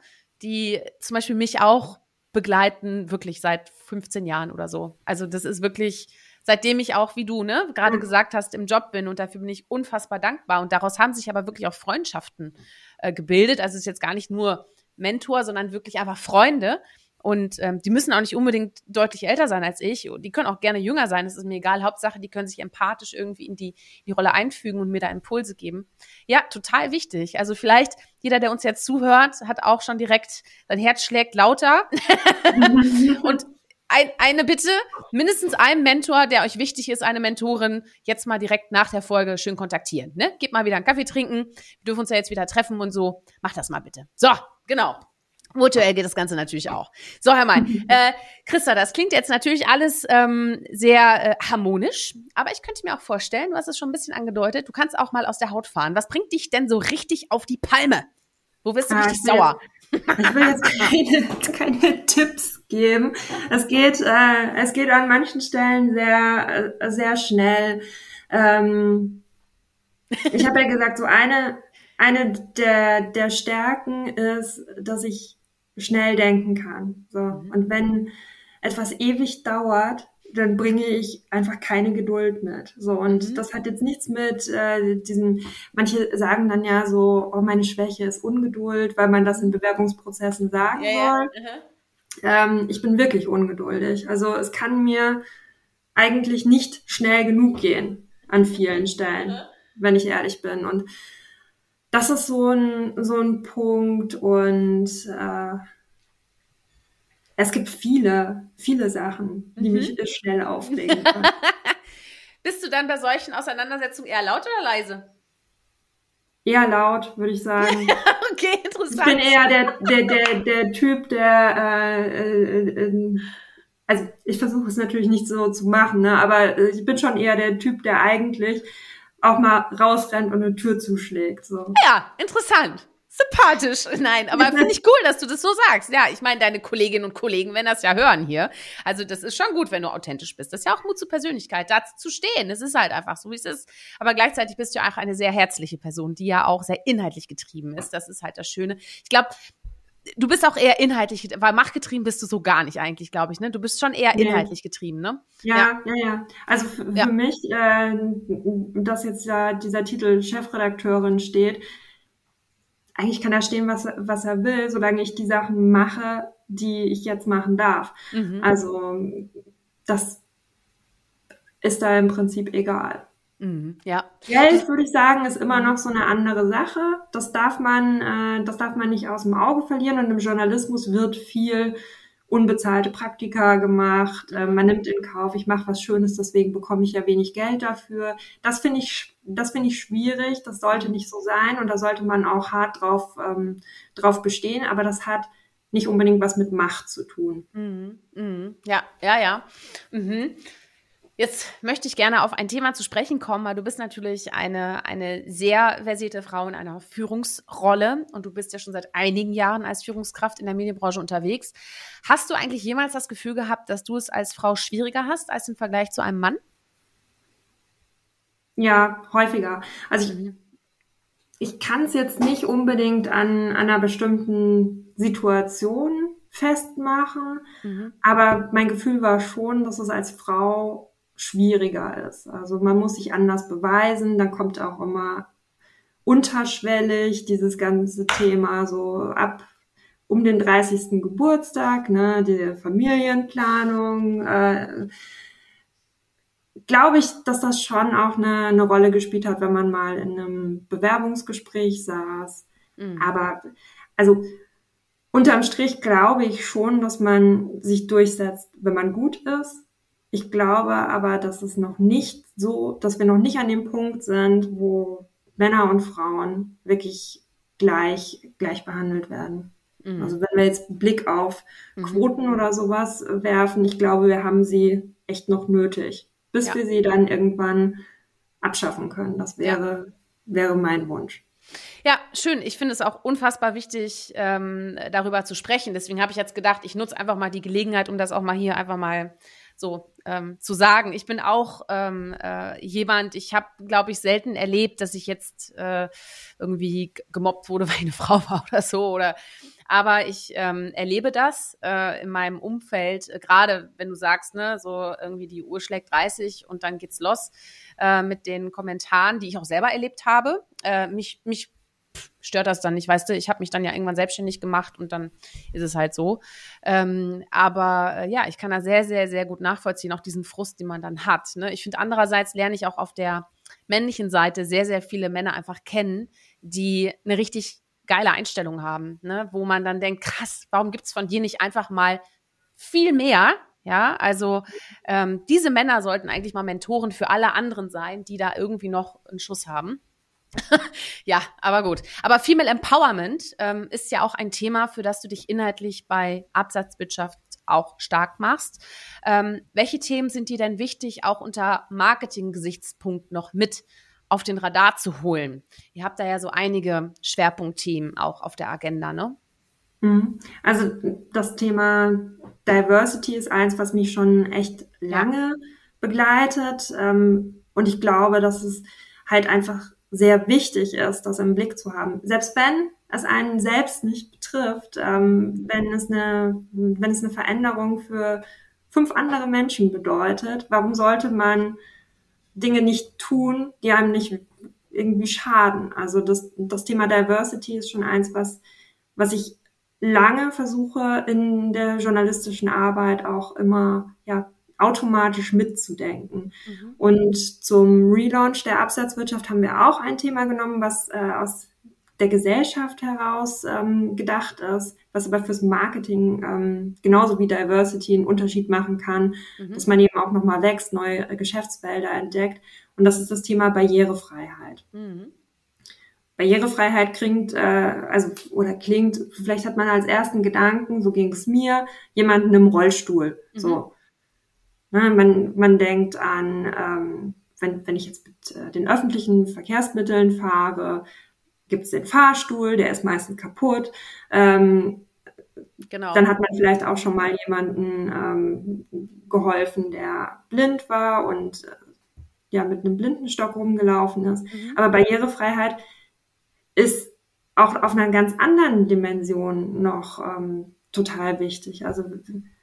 die zum Beispiel mich auch begleiten, wirklich seit 15 Jahren oder so. Also das ist wirklich, seitdem ich auch, wie du, ne, gerade mhm. gesagt hast, im Job bin und dafür bin ich unfassbar dankbar. Und daraus haben sich aber wirklich auch Freundschaften äh, gebildet. Also es ist jetzt gar nicht nur Mentor, sondern wirklich einfach Freunde. Und ähm, die müssen auch nicht unbedingt deutlich älter sein als ich. Die können auch gerne jünger sein. Das ist mir egal. Hauptsache, die können sich empathisch irgendwie in die, in die Rolle einfügen und mir da Impulse geben. Ja, total wichtig. Also vielleicht jeder, der uns jetzt zuhört, hat auch schon direkt, sein Herz schlägt lauter. [LAUGHS] und ein, eine Bitte, mindestens ein Mentor, der euch wichtig ist, eine Mentorin, jetzt mal direkt nach der Folge schön kontaktieren. Ne? Gebt mal wieder einen Kaffee trinken. Wir dürfen uns ja jetzt wieder treffen und so. Macht das mal bitte. So, genau. Virtuell geht das Ganze natürlich auch. So, Herr Mein. [LAUGHS] Äh, Christa, das klingt jetzt natürlich alles ähm, sehr äh, harmonisch, aber ich könnte mir auch vorstellen, du hast es schon ein bisschen angedeutet, du kannst auch mal aus der Haut fahren. Was bringt dich denn so richtig auf die Palme? Wo wirst du ah, richtig sauer? Ich will jetzt [LAUGHS] keine, keine Tipps geben. Es geht, äh, es geht an manchen Stellen sehr, äh, sehr schnell. Ähm, ich habe ja gesagt, so eine, eine der, der Stärken ist, dass ich schnell denken kann. So. Mhm. Und wenn etwas ewig dauert, dann bringe ich einfach keine Geduld mit. So und mhm. das hat jetzt nichts mit äh, diesem. Manche sagen dann ja so, oh meine Schwäche ist Ungeduld, weil man das in Bewerbungsprozessen sagen ja, soll. Ja. Mhm. Ähm, ich bin wirklich ungeduldig. Also es kann mir eigentlich nicht schnell genug gehen an vielen Stellen, mhm. wenn ich ehrlich bin. Und das ist so ein so ein Punkt und äh, es gibt viele, viele Sachen, die mhm. mich schnell [LAUGHS] aufregen. bist du, dann bei solchen Auseinandersetzungen eher laut oder leise? Eher laut, würde ich sagen. [LAUGHS] okay, interessant. Ich bin eher der, der, der, der Typ, der äh, äh, äh, also ich versuche es natürlich nicht so zu machen, ne, aber ich bin schon eher der Typ, der eigentlich auch mal rausrennt und eine Tür zuschlägt. So. Ja, interessant. Sympathisch. Nein, aber [LAUGHS] finde ich cool, dass du das so sagst. Ja, ich meine, deine Kolleginnen und Kollegen werden das ja hören hier. Also das ist schon gut, wenn du authentisch bist. Das ist ja auch Mut zur Persönlichkeit, da zu stehen. Es ist halt einfach so, wie es ist. Aber gleichzeitig bist du ja auch eine sehr herzliche Person, die ja auch sehr inhaltlich getrieben ist. Das ist halt das Schöne. Ich glaube, du bist auch eher inhaltlich, weil machtgetrieben bist du so gar nicht eigentlich, glaube ich, ne? Du bist schon eher inhaltlich getrieben, ne? Ja, ja, ja. ja. Also für, ja. mich, äh, dass jetzt ja dieser Titel Chefredakteurin steht, eigentlich kann er stehen, was, was er will, solange ich die Sachen mache, die ich jetzt machen darf. Mhm. Also das ist da im Prinzip egal. Mhm, ja. Geld, würde ich sagen, ist immer noch so eine andere Sache. Das darf man, äh, das darf man nicht aus dem Auge verlieren. Und im Journalismus wird viel unbezahlte Praktika gemacht. Äh, man nimmt in Kauf, ich mache was Schönes, deswegen bekomme ich ja wenig Geld dafür. Das finde ich, das finde ich schwierig. Das sollte nicht so sein und da sollte man auch hart drauf, ähm, drauf bestehen. Aber das hat nicht unbedingt was mit Macht zu tun. Mhm, mh. Ja, ja, ja. Mhm. Jetzt möchte ich gerne auf ein Thema zu sprechen kommen, weil du bist natürlich eine, eine sehr versierte Frau in einer Führungsrolle und du bist ja schon seit einigen Jahren als Führungskraft in der Medienbranche unterwegs. Hast du eigentlich jemals das Gefühl gehabt, dass du es als Frau schwieriger hast als im Vergleich zu einem Mann? Ja, häufiger. Also ich, ich kann es jetzt nicht unbedingt an, an einer bestimmten Situation festmachen, mhm. aber mein Gefühl war schon, dass es als Frau schwieriger ist. Also man muss sich anders beweisen, dann kommt auch immer unterschwellig dieses ganze Thema so ab um den 30. Geburtstag, ne, die Familienplanung. Äh, Glaube ich, dass das schon auch eine, eine Rolle gespielt hat, wenn man mal in einem Bewerbungsgespräch saß. Mhm. Aber also unterm Strich glaube ich schon, dass man sich durchsetzt, wenn man gut ist ich glaube aber, dass es noch nicht so, dass wir noch nicht an dem Punkt sind, wo Männer und Frauen wirklich gleich, gleich behandelt werden. Mhm. Also wenn wir jetzt Blick auf mhm. Quoten oder sowas werfen, ich glaube, wir haben sie echt noch nötig, bis ja. wir sie dann irgendwann abschaffen können. Das wäre, ja. wäre mein Wunsch. Ja, schön. Ich finde es auch unfassbar wichtig, ähm, darüber zu sprechen. Deswegen habe ich jetzt gedacht, ich nutze einfach mal die Gelegenheit, um das auch mal hier einfach mal so ähm, zu sagen. Ich bin auch ähm, äh, jemand, ich habe, glaube ich, selten erlebt, dass ich jetzt äh, irgendwie gemobbt wurde, [LAUGHS] weil ich eine Frau war oder so. Oder aber ich ähm, erlebe das äh, in meinem Umfeld, äh, gerade wenn du sagst, ne, so irgendwie die Uhr schlägt 30 und dann geht's los äh, mit den Kommentaren, die ich auch selber erlebt habe. Äh, mich, mich stört das dann nicht, weißt du, ich habe mich dann ja irgendwann selbstständig gemacht und dann ist es halt so. Ähm, aber äh, ja, ich kann da sehr, sehr, sehr gut nachvollziehen, auch diesen Frust, den man dann hat. Ne? Ich finde, andererseits lerne ich auch auf der männlichen Seite sehr, sehr viele Männer einfach kennen, die eine richtig geile Einstellung haben, ne? wo man dann denkt, krass, warum gibt's von dir nicht einfach mal viel mehr? Ja, also ähm, diese Männer sollten eigentlich mal Mentoren für alle anderen sein, die da irgendwie noch einen Schuss haben. [LAUGHS] ja, aber gut. Aber Female Empowerment ähm, ist ja auch ein Thema, für das du dich inhaltlich bei Absatzwirtschaft auch stark machst. Ähm, welche Themen sind dir denn wichtig, auch unter Marketing-Gesichtspunkt noch mit auf den Radar zu holen? Ihr habt da ja so einige Schwerpunktthemen auch auf der Agenda, ne? Mhm. Also das Thema Diversity ist eins, was mich schon echt lange begleitet. Ähm, und ich glaube, dass es halt einfach sehr wichtig ist, das im Blick zu haben. Selbst wenn es einen selbst nicht betrifft, ähm, wenn es eine, wenn es eine Veränderung für fünf andere Menschen bedeutet, warum sollte man Dinge nicht tun, die einem nicht irgendwie schaden? Also das, das Thema Diversity ist schon eins, was, was ich lange versuche in der journalistischen Arbeit auch immer ja, automatisch mitzudenken. Mhm. Und zum Relaunch der Absatzwirtschaft haben wir auch ein Thema genommen, was äh, aus der Gesellschaft heraus ähm, gedacht ist, was aber fürs Marketing ähm, genauso wie Diversity einen Unterschied machen kann, mhm. dass man eben auch nochmal wächst, neue Geschäftsfelder entdeckt. Und das ist das Thema Barrierefreiheit. Mhm. Barrierefreiheit klingt, äh, also oder klingt, vielleicht hat man als ersten Gedanken, so ging es mir, jemanden im Rollstuhl. Mhm. So. Ne, man, man denkt an, ähm, wenn, wenn ich jetzt mit äh, den öffentlichen Verkehrsmitteln fahre, gibt es den Fahrstuhl, der ist meistens kaputt. Ähm, genau. Dann hat man vielleicht auch schon mal jemanden ähm, geholfen, der blind war und äh, ja mit einem Blindenstock rumgelaufen ist. Mhm. Aber Barrierefreiheit ist auch auf einer ganz anderen Dimension noch ähm, total wichtig. Also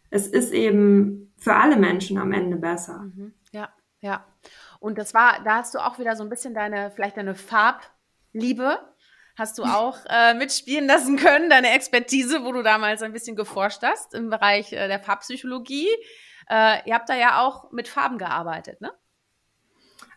es ist eben für alle Menschen am Ende besser. Mhm. Ja, ja. Und das war, da hast du auch wieder so ein bisschen deine, vielleicht deine Farbliebe hast du auch [LAUGHS] äh, mitspielen lassen können, deine Expertise, wo du damals ein bisschen geforscht hast im Bereich äh, der Farbpsychologie. Äh, ihr habt da ja auch mit Farben gearbeitet, ne?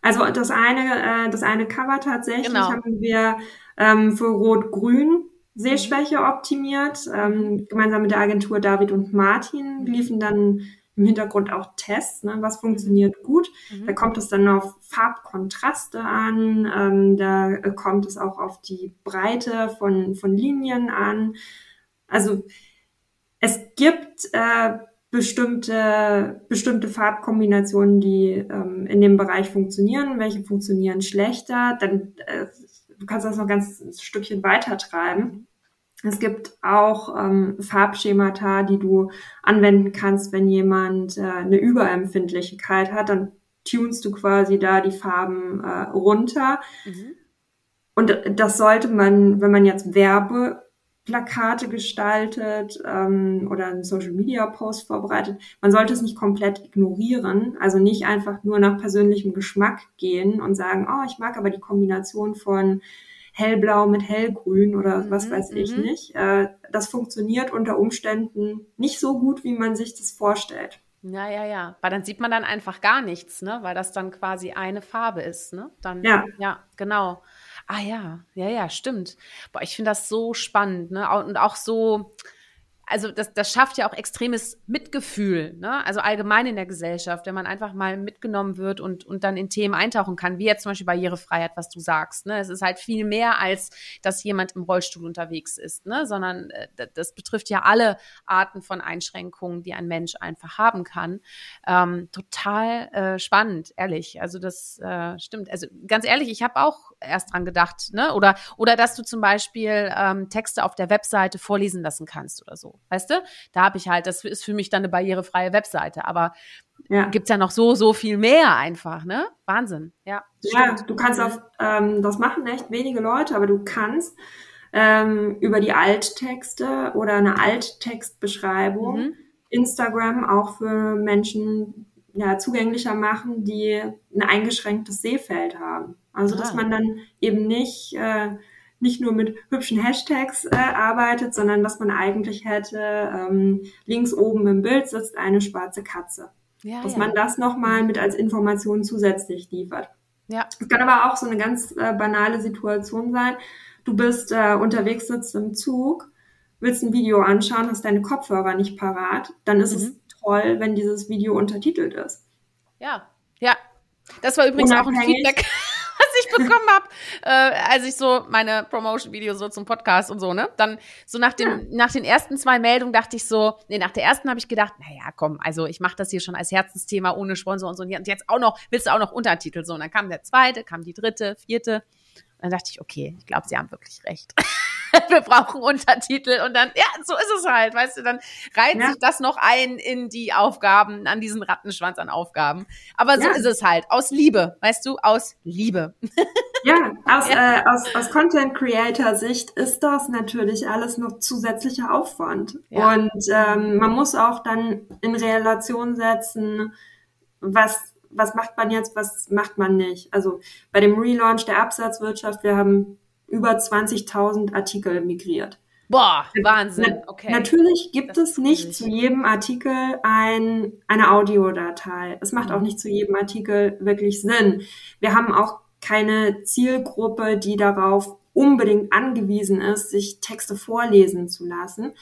Also das eine, äh, das eine Cover tatsächlich genau. haben wir ähm, für Rot-Grün Sehschwäche mhm. optimiert. Ähm, gemeinsam mit der Agentur David und Martin liefen dann im Hintergrund auch Tests, ne, was funktioniert gut. Mhm. Da kommt es dann auf Farbkontraste an, ähm, da kommt es auch auf die Breite von, von Linien an. Also es gibt äh, bestimmte, bestimmte Farbkombinationen, die ähm, in dem Bereich funktionieren, welche funktionieren schlechter. Dann äh, du kannst das noch ganz ein Stückchen weiter treiben. Es gibt auch ähm, Farbschemata, die du anwenden kannst, wenn jemand äh, eine Überempfindlichkeit hat, dann tunst du quasi da die Farben äh, runter. Mhm. Und das sollte man, wenn man jetzt Werbeplakate gestaltet ähm, oder einen Social Media Post vorbereitet, man sollte es nicht komplett ignorieren, also nicht einfach nur nach persönlichem Geschmack gehen und sagen, oh, ich mag aber die Kombination von hellblau mit hellgrün oder mhm, was weiß ich mhm. nicht. Äh, das funktioniert unter Umständen nicht so gut, wie man sich das vorstellt. Ja, ja, ja. Weil dann sieht man dann einfach gar nichts, ne? Weil das dann quasi eine Farbe ist, ne? Dann, ja. Ja, genau. Ah ja, ja, ja, stimmt. Boah, ich finde das so spannend, ne? Und auch so, also das, das schafft ja auch extremes Mitgefühl, ne? also allgemein in der Gesellschaft, wenn man einfach mal mitgenommen wird und, und dann in Themen eintauchen kann, wie jetzt zum Beispiel Barrierefreiheit, was du sagst. Ne? Es ist halt viel mehr, als dass jemand im Rollstuhl unterwegs ist, ne? sondern äh, das betrifft ja alle Arten von Einschränkungen, die ein Mensch einfach haben kann. Ähm, total äh, spannend, ehrlich. Also das äh, stimmt. Also ganz ehrlich, ich habe auch erst dran gedacht, ne? Oder, oder dass du zum Beispiel ähm, Texte auf der Webseite vorlesen lassen kannst oder so. Weißt du? Da habe ich halt, das ist für mich dann eine barrierefreie Webseite. Aber ja. gibt's ja noch so, so viel mehr einfach, ne? Wahnsinn. Ja. Ja, du kannst auf, ähm, das machen echt wenige Leute, aber du kannst ähm, über die Alttexte oder eine Alttextbeschreibung mhm. Instagram auch für Menschen ja, zugänglicher machen, die ein eingeschränktes Sehfeld haben. Also, ah. dass man dann eben nicht äh, nicht nur mit hübschen Hashtags äh, arbeitet, sondern dass man eigentlich hätte, ähm, links oben im Bild sitzt eine schwarze Katze. Ja, dass ja. man das nochmal mit als Information zusätzlich liefert. Ja. Es kann aber auch so eine ganz äh, banale Situation sein. Du bist äh, unterwegs, sitzt im Zug, willst ein Video anschauen, hast deine Kopfhörer nicht parat, dann ist mhm. es toll, wenn dieses Video untertitelt ist. Ja, ja. Das war übrigens auch ein Feedback ich bekommen habe, äh, als ich so meine Promotion-Videos so zum Podcast und so, ne? Dann so nach dem, ja. nach den ersten zwei Meldungen dachte ich so, nee, nach der ersten habe ich gedacht, naja, komm, also ich mache das hier schon als Herzensthema ohne Sponsor und so. Und jetzt auch noch, willst du auch noch Untertitel so? Und dann kam der zweite, kam die dritte, vierte. Und dann dachte ich, okay, ich glaube, sie haben wirklich recht. [LAUGHS] [LAUGHS] wir brauchen Untertitel und dann, ja, so ist es halt, weißt du, dann reiht ja. sich das noch ein in die Aufgaben, an diesen Rattenschwanz an Aufgaben. Aber so ja. ist es halt, aus Liebe, weißt du, aus Liebe. [LAUGHS] Ja, aus, ja. Äh, aus, aus Content Creator Sicht ist das natürlich alles noch zusätzlicher Aufwand. Und ähm, man muss auch dann in Relation setzen, was was macht man jetzt, was macht man nicht. Also bei dem Relaunch der Absatzwirtschaft, wir haben über 20.000 Artikel migriert. Boah, Wahnsinn. Okay. Natürlich gibt das es nicht zu jedem Artikel ein, eine Audiodatei. Es macht auch nicht zu jedem Artikel wirklich Sinn. Wir haben auch keine Zielgruppe, die darauf unbedingt angewiesen ist, sich Texte vorlesen zu lassen.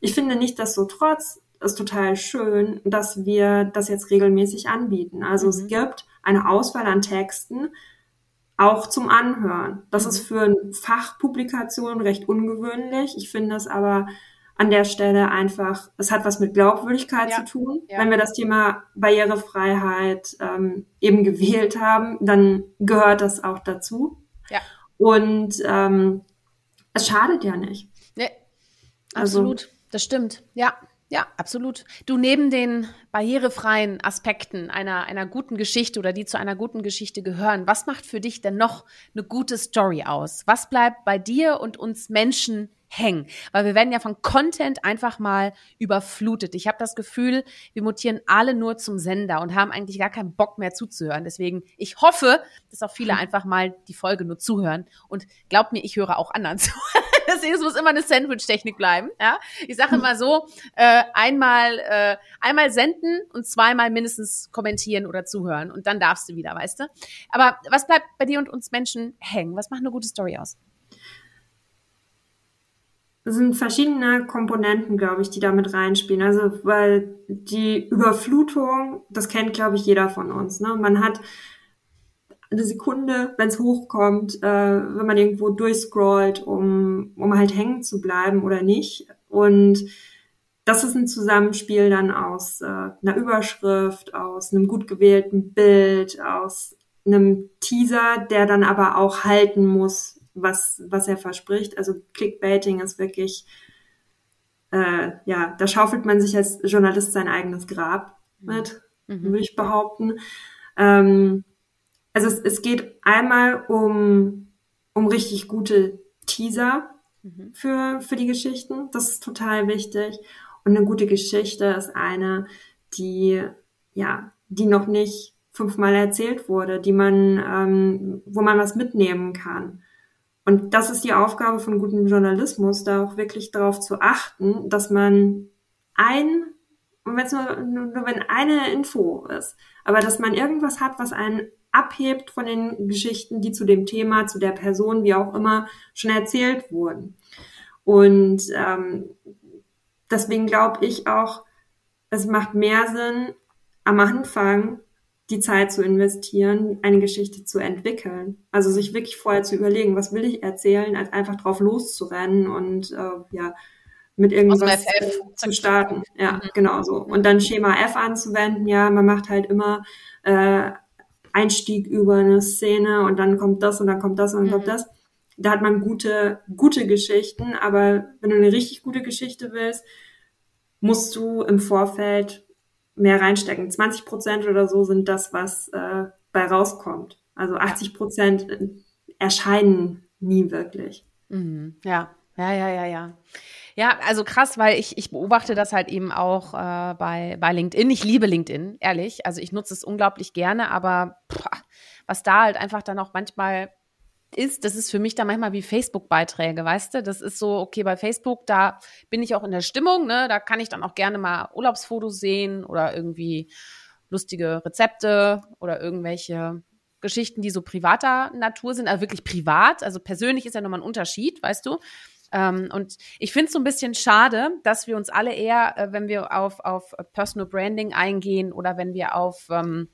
Ich finde nicht, dass so trotz ist total schön, dass wir das jetzt regelmäßig anbieten. Also mhm. es gibt eine Auswahl an Texten, auch zum Anhören. Das mhm. ist für eine Fachpublikation recht ungewöhnlich. Ich finde es aber an der Stelle einfach, es hat was mit Glaubwürdigkeit ja. zu tun. Ja. Wenn wir das Thema Barrierefreiheit ähm, eben gewählt haben, dann gehört das auch dazu. Ja. Und ähm, es schadet ja nicht. Nee, also absolut. Also, das stimmt. Ja. Ja, absolut. Du neben den barrierefreien Aspekten einer, einer guten Geschichte oder die zu einer guten Geschichte gehören, was macht für dich denn noch eine gute Story aus? Was bleibt bei dir und uns Menschen hängen. Weil wir werden ja von Content einfach mal überflutet. Ich habe das Gefühl, wir mutieren alle nur zum Sender und haben eigentlich gar keinen Bock mehr zuzuhören. Deswegen, ich hoffe, dass auch viele [LAUGHS] einfach mal die Folge nur zuhören. Und glaubt mir, ich höre auch anderen zu. [LAUGHS] [LAUGHS] Deswegen es muss immer eine Sandwich-Technik bleiben. Ja? Ich sage immer so, äh, einmal, äh, einmal senden und zweimal mindestens kommentieren oder zuhören. Und dann darfst du wieder, weißt du? Aber was bleibt bei dir und uns Menschen hängen? Was macht eine gute Story aus? sind verschiedene Komponenten, glaube ich, die da mit reinspielen. Also, weil die Überflutung, das kennt, glaube ich, jeder von uns. Ne? Man hat eine Sekunde, wenn es hochkommt, äh, wenn man irgendwo durchscrollt, um, um halt hängen zu bleiben oder nicht. Und das ist ein Zusammenspiel dann aus äh, einer Überschrift, aus einem gut gewählten Bild, aus einem Teaser, der dann aber auch halten muss, was, was er verspricht. Also Clickbaiting ist wirklich, äh, ja, da schaufelt man sich als Journalist sein eigenes Grab mhm. mit, mhm. würde ich behaupten. Ähm, also es, es geht einmal um, um richtig gute Teaser mhm. für, für die Geschichten. Das ist total wichtig. Und eine gute Geschichte ist eine, die, ja, die noch nicht fünfmal erzählt wurde, die man, ähm, wo man was mitnehmen kann. Und das ist die Aufgabe von gutem Journalismus, da auch wirklich darauf zu achten, dass man ein, und wenn es nur, nur wenn eine Info ist, aber dass man irgendwas hat, was einen abhebt von den Geschichten, die zu dem Thema, zu der Person, wie auch immer, schon erzählt wurden. Und ähm, deswegen glaube ich auch, es macht mehr Sinn, am Anfang die Zeit zu investieren, eine Geschichte zu entwickeln. Also sich wirklich vorher zu überlegen, was will ich erzählen, als einfach drauf loszurennen und äh, ja, mit irgendwas zu starten. Ja, mhm. genau so. Und dann Schema F anzuwenden, ja, man macht halt immer äh, Einstieg über eine Szene und dann kommt das und dann kommt das und dann mhm. kommt das. Da hat man gute, gute Geschichten, aber wenn du eine richtig gute Geschichte willst, musst du im Vorfeld mehr reinstecken. 20 Prozent oder so sind das, was äh, bei rauskommt. Also 80 Prozent erscheinen nie wirklich. Mhm. Ja, ja, ja, ja, ja. Ja, also krass, weil ich, ich beobachte das halt eben auch äh, bei, bei LinkedIn. Ich liebe LinkedIn, ehrlich. Also ich nutze es unglaublich gerne, aber pff, was da halt einfach dann auch manchmal ist, das ist für mich da manchmal wie Facebook-Beiträge, weißt du? Das ist so, okay, bei Facebook, da bin ich auch in der Stimmung, ne? Da kann ich dann auch gerne mal Urlaubsfotos sehen oder irgendwie lustige Rezepte oder irgendwelche Geschichten, die so privater Natur sind, also wirklich privat. Also persönlich ist ja nochmal ein Unterschied, weißt du? Ähm, und ich finde es so ein bisschen schade, dass wir uns alle eher, äh, wenn wir auf, auf Personal Branding eingehen oder wenn wir auf, ähm,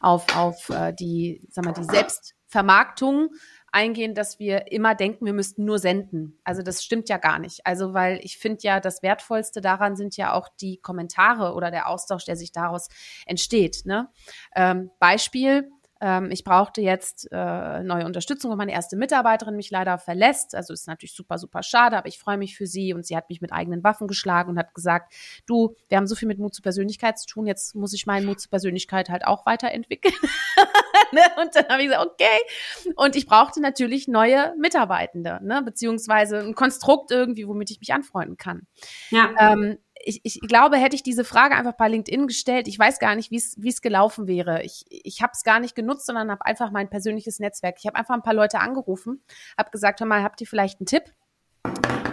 auf, auf äh, die, sag mal, die Selbst Vermarktung eingehen, dass wir immer denken, wir müssten nur senden. Also das stimmt ja gar nicht. Also weil ich finde ja, das Wertvollste daran sind ja auch die Kommentare oder der Austausch, der sich daraus entsteht. Ne? Ähm, Beispiel, ähm, ich brauchte jetzt äh, neue Unterstützung, weil meine erste Mitarbeiterin mich leider verlässt. Also ist natürlich super, super schade, aber ich freue mich für sie und sie hat mich mit eigenen Waffen geschlagen und hat gesagt, du, wir haben so viel mit Mut zur Persönlichkeit zu tun, jetzt muss ich meinen Mut zur Persönlichkeit halt auch weiterentwickeln. [LAUGHS] ne? Und dann habe ich gesagt, okay. Und ich brauchte natürlich neue Mitarbeitende, ne? beziehungsweise ein Konstrukt irgendwie, womit ich mich anfreunden kann. Ja. Ähm, ich, ich glaube, hätte ich diese Frage einfach bei LinkedIn gestellt, ich weiß gar nicht, wie es gelaufen wäre. Ich, ich habe es gar nicht genutzt, sondern habe einfach mein persönliches Netzwerk. Ich habe einfach ein paar Leute angerufen, habe gesagt, hör mal, habt ihr vielleicht einen Tipp?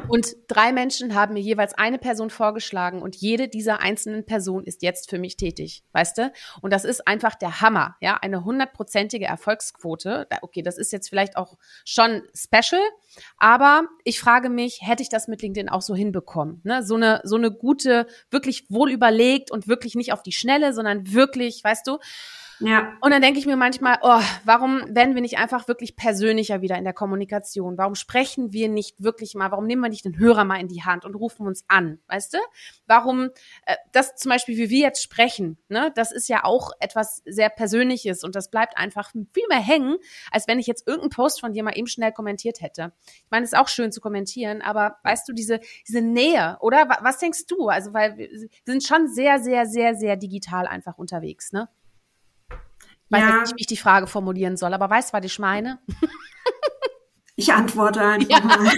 Und drei Menschen haben mir jeweils eine Person vorgeschlagen und jede dieser einzelnen Personen ist jetzt für mich tätig, weißt du? Und das ist einfach der Hammer, ja, eine hundertprozentige Erfolgsquote. Okay, das ist jetzt vielleicht auch schon special, aber ich frage mich, hätte ich das mit LinkedIn auch so hinbekommen? Ne? So eine so eine gute, wirklich wohl überlegt und wirklich nicht auf die Schnelle, sondern wirklich, weißt du? Ja. Und dann denke ich mir manchmal, oh, warum werden wir nicht einfach wirklich persönlicher wieder in der Kommunikation? Warum sprechen wir nicht wirklich mal? Warum nehmen wir nicht den Hörer mal in die Hand und rufen uns an? Weißt du? Warum äh, das zum Beispiel, wie wir jetzt sprechen, ne? Das ist ja auch etwas sehr Persönliches und das bleibt einfach viel mehr hängen, als wenn ich jetzt irgendeinen Post von dir mal eben schnell kommentiert hätte. Ich meine, es ist auch schön zu kommentieren, aber weißt du, diese diese Nähe, oder? Was denkst du? Also, weil wir sind schon sehr, sehr, sehr, sehr digital einfach unterwegs, ne? Weiß ja. nicht, wie ich die Frage formulieren soll, aber weißt du, was ich meine? Ich antworte einfach ja. mal. [LAUGHS]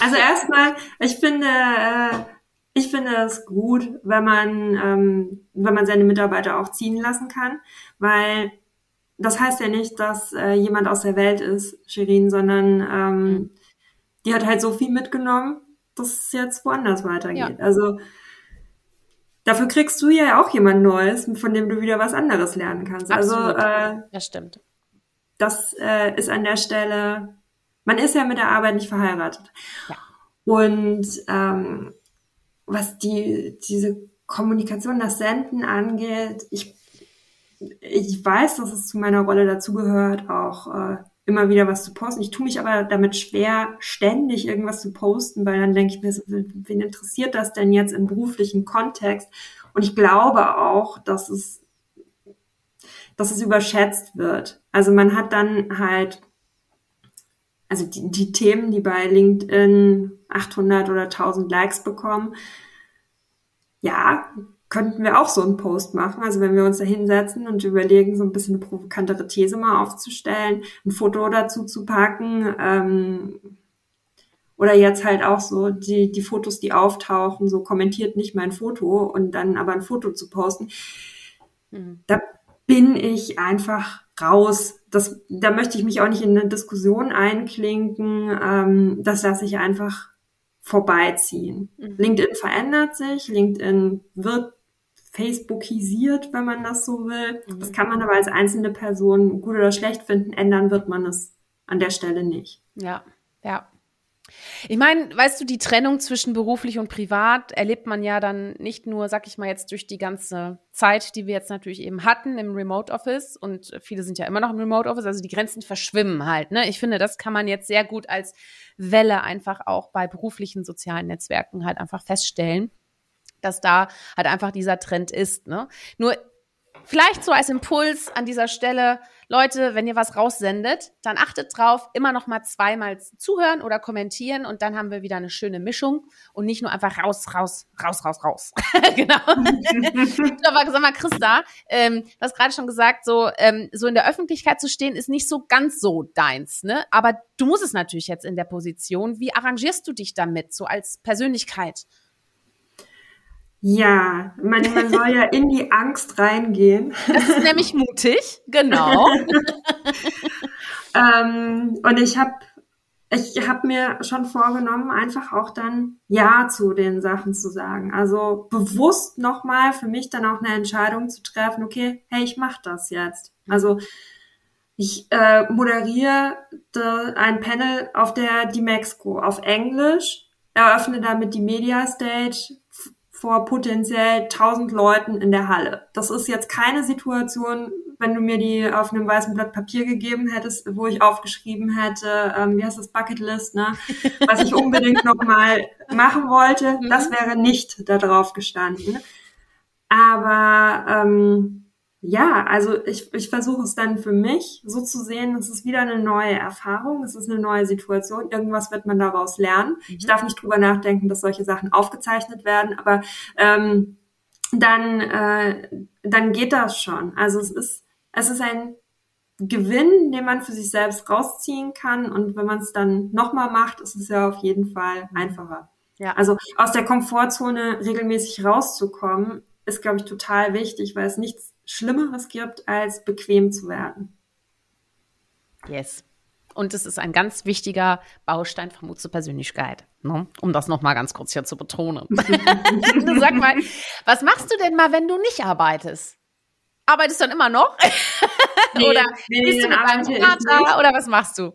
also erstmal, ich finde, äh, ich finde es gut, wenn man, ähm, wenn man seine Mitarbeiter auch ziehen lassen kann, weil das heißt ja nicht, dass äh, jemand aus der Welt ist, Shirin, sondern ähm, mhm. die hat halt so viel mitgenommen, dass es jetzt woanders weitergeht. Ja. Also Dafür kriegst du ja auch jemand Neues, von dem du wieder was anderes lernen kannst. Also, Absolut. Also, äh, das stimmt. Das äh, ist an der Stelle, man ist ja mit der Arbeit nicht verheiratet. Ja. Und ähm, was die, diese Kommunikation, das Senden angeht, ich, ich weiß, dass es zu meiner Rolle dazugehört, auch äh, immer wieder was zu posten. Ich tue mich aber damit schwer, ständig irgendwas zu posten, weil dann denke ich mir, wen interessiert das denn jetzt im beruflichen Kontext? Und ich glaube auch, dass es, dass es überschätzt wird. Also man hat dann halt, also die, die Themen, die bei LinkedIn 800 oder 1000 Likes bekommen, ja, könnten wir auch so einen Post machen. Also wenn wir uns da hinsetzen und überlegen, so ein bisschen eine provokantere These mal aufzustellen, ein Foto dazu zu packen, ähm, oder jetzt halt auch so die, die Fotos, die auftauchen, so kommentiert nicht mein Foto und dann aber ein Foto zu posten. Mhm. Da bin ich einfach raus. Das, da möchte ich mich auch nicht in eine Diskussion einklinken. Ähm, das lasse ich einfach vorbeiziehen. Mhm. LinkedIn verändert sich, LinkedIn wird Facebookisiert, wenn man das so will. Mhm. Das kann man aber als einzelne Person gut oder schlecht finden. Ändern wird man es an der Stelle nicht. Ja, ja. Ich meine, weißt du, die Trennung zwischen beruflich und privat erlebt man ja dann nicht nur, sag ich mal jetzt, durch die ganze Zeit, die wir jetzt natürlich eben hatten im Remote Office und viele sind ja immer noch im Remote Office, also die Grenzen verschwimmen halt. Ne? Ich finde, das kann man jetzt sehr gut als Welle einfach auch bei beruflichen sozialen Netzwerken halt einfach feststellen dass da halt einfach dieser Trend ist. Ne? Nur vielleicht so als Impuls an dieser Stelle, Leute, wenn ihr was raussendet, dann achtet drauf, immer noch mal zweimal zuhören oder kommentieren und dann haben wir wieder eine schöne Mischung und nicht nur einfach raus, raus, raus, raus, raus. [LAUGHS] genau. [LAUGHS] Aber sag mal, Christa, ähm, du hast gerade schon gesagt, so, ähm, so in der Öffentlichkeit zu stehen, ist nicht so ganz so deins, ne? Aber du musst es natürlich jetzt in der Position. Wie arrangierst du dich damit, so als Persönlichkeit? Ja, man, man soll ja in die Angst reingehen. Das ist nämlich mutig, genau. [LAUGHS] ähm, und ich habe ich hab mir schon vorgenommen, einfach auch dann Ja zu den Sachen zu sagen. Also bewusst nochmal für mich dann auch eine Entscheidung zu treffen, okay, hey, ich mache das jetzt. Also ich äh, moderiere ein Panel auf der Dimexco auf Englisch, eröffne damit die Media Stage, vor potenziell 1000 Leuten in der Halle. Das ist jetzt keine Situation, wenn du mir die auf einem weißen Blatt Papier gegeben hättest, wo ich aufgeschrieben hätte, ähm, wie heißt das, Bucketlist, ne? was ich unbedingt noch mal machen wollte. Mhm. Das wäre nicht da drauf gestanden. Aber ähm, ja, also ich, ich versuche es dann für mich so zu sehen, es ist wieder eine neue Erfahrung, es ist eine neue Situation, irgendwas wird man daraus lernen. Mhm. Ich darf nicht drüber nachdenken, dass solche Sachen aufgezeichnet werden, aber ähm, dann, äh, dann geht das schon. Also es ist, es ist ein Gewinn, den man für sich selbst rausziehen kann und wenn man es dann nochmal macht, ist es ja auf jeden Fall einfacher. Ja. Also aus der Komfortzone regelmäßig rauszukommen, ist, glaube ich, total wichtig, weil es nichts Schlimmeres gibt, als bequem zu werden. Yes. und es ist ein ganz wichtiger Baustein von Mut zur Persönlichkeit, ne? um das nochmal ganz kurz hier zu betonen. [LAUGHS] Sag mal, was machst du denn mal, wenn du nicht arbeitest? Arbeitest du dann immer noch? Nee, oder nee, bist du mit deinem Vater oder was machst du?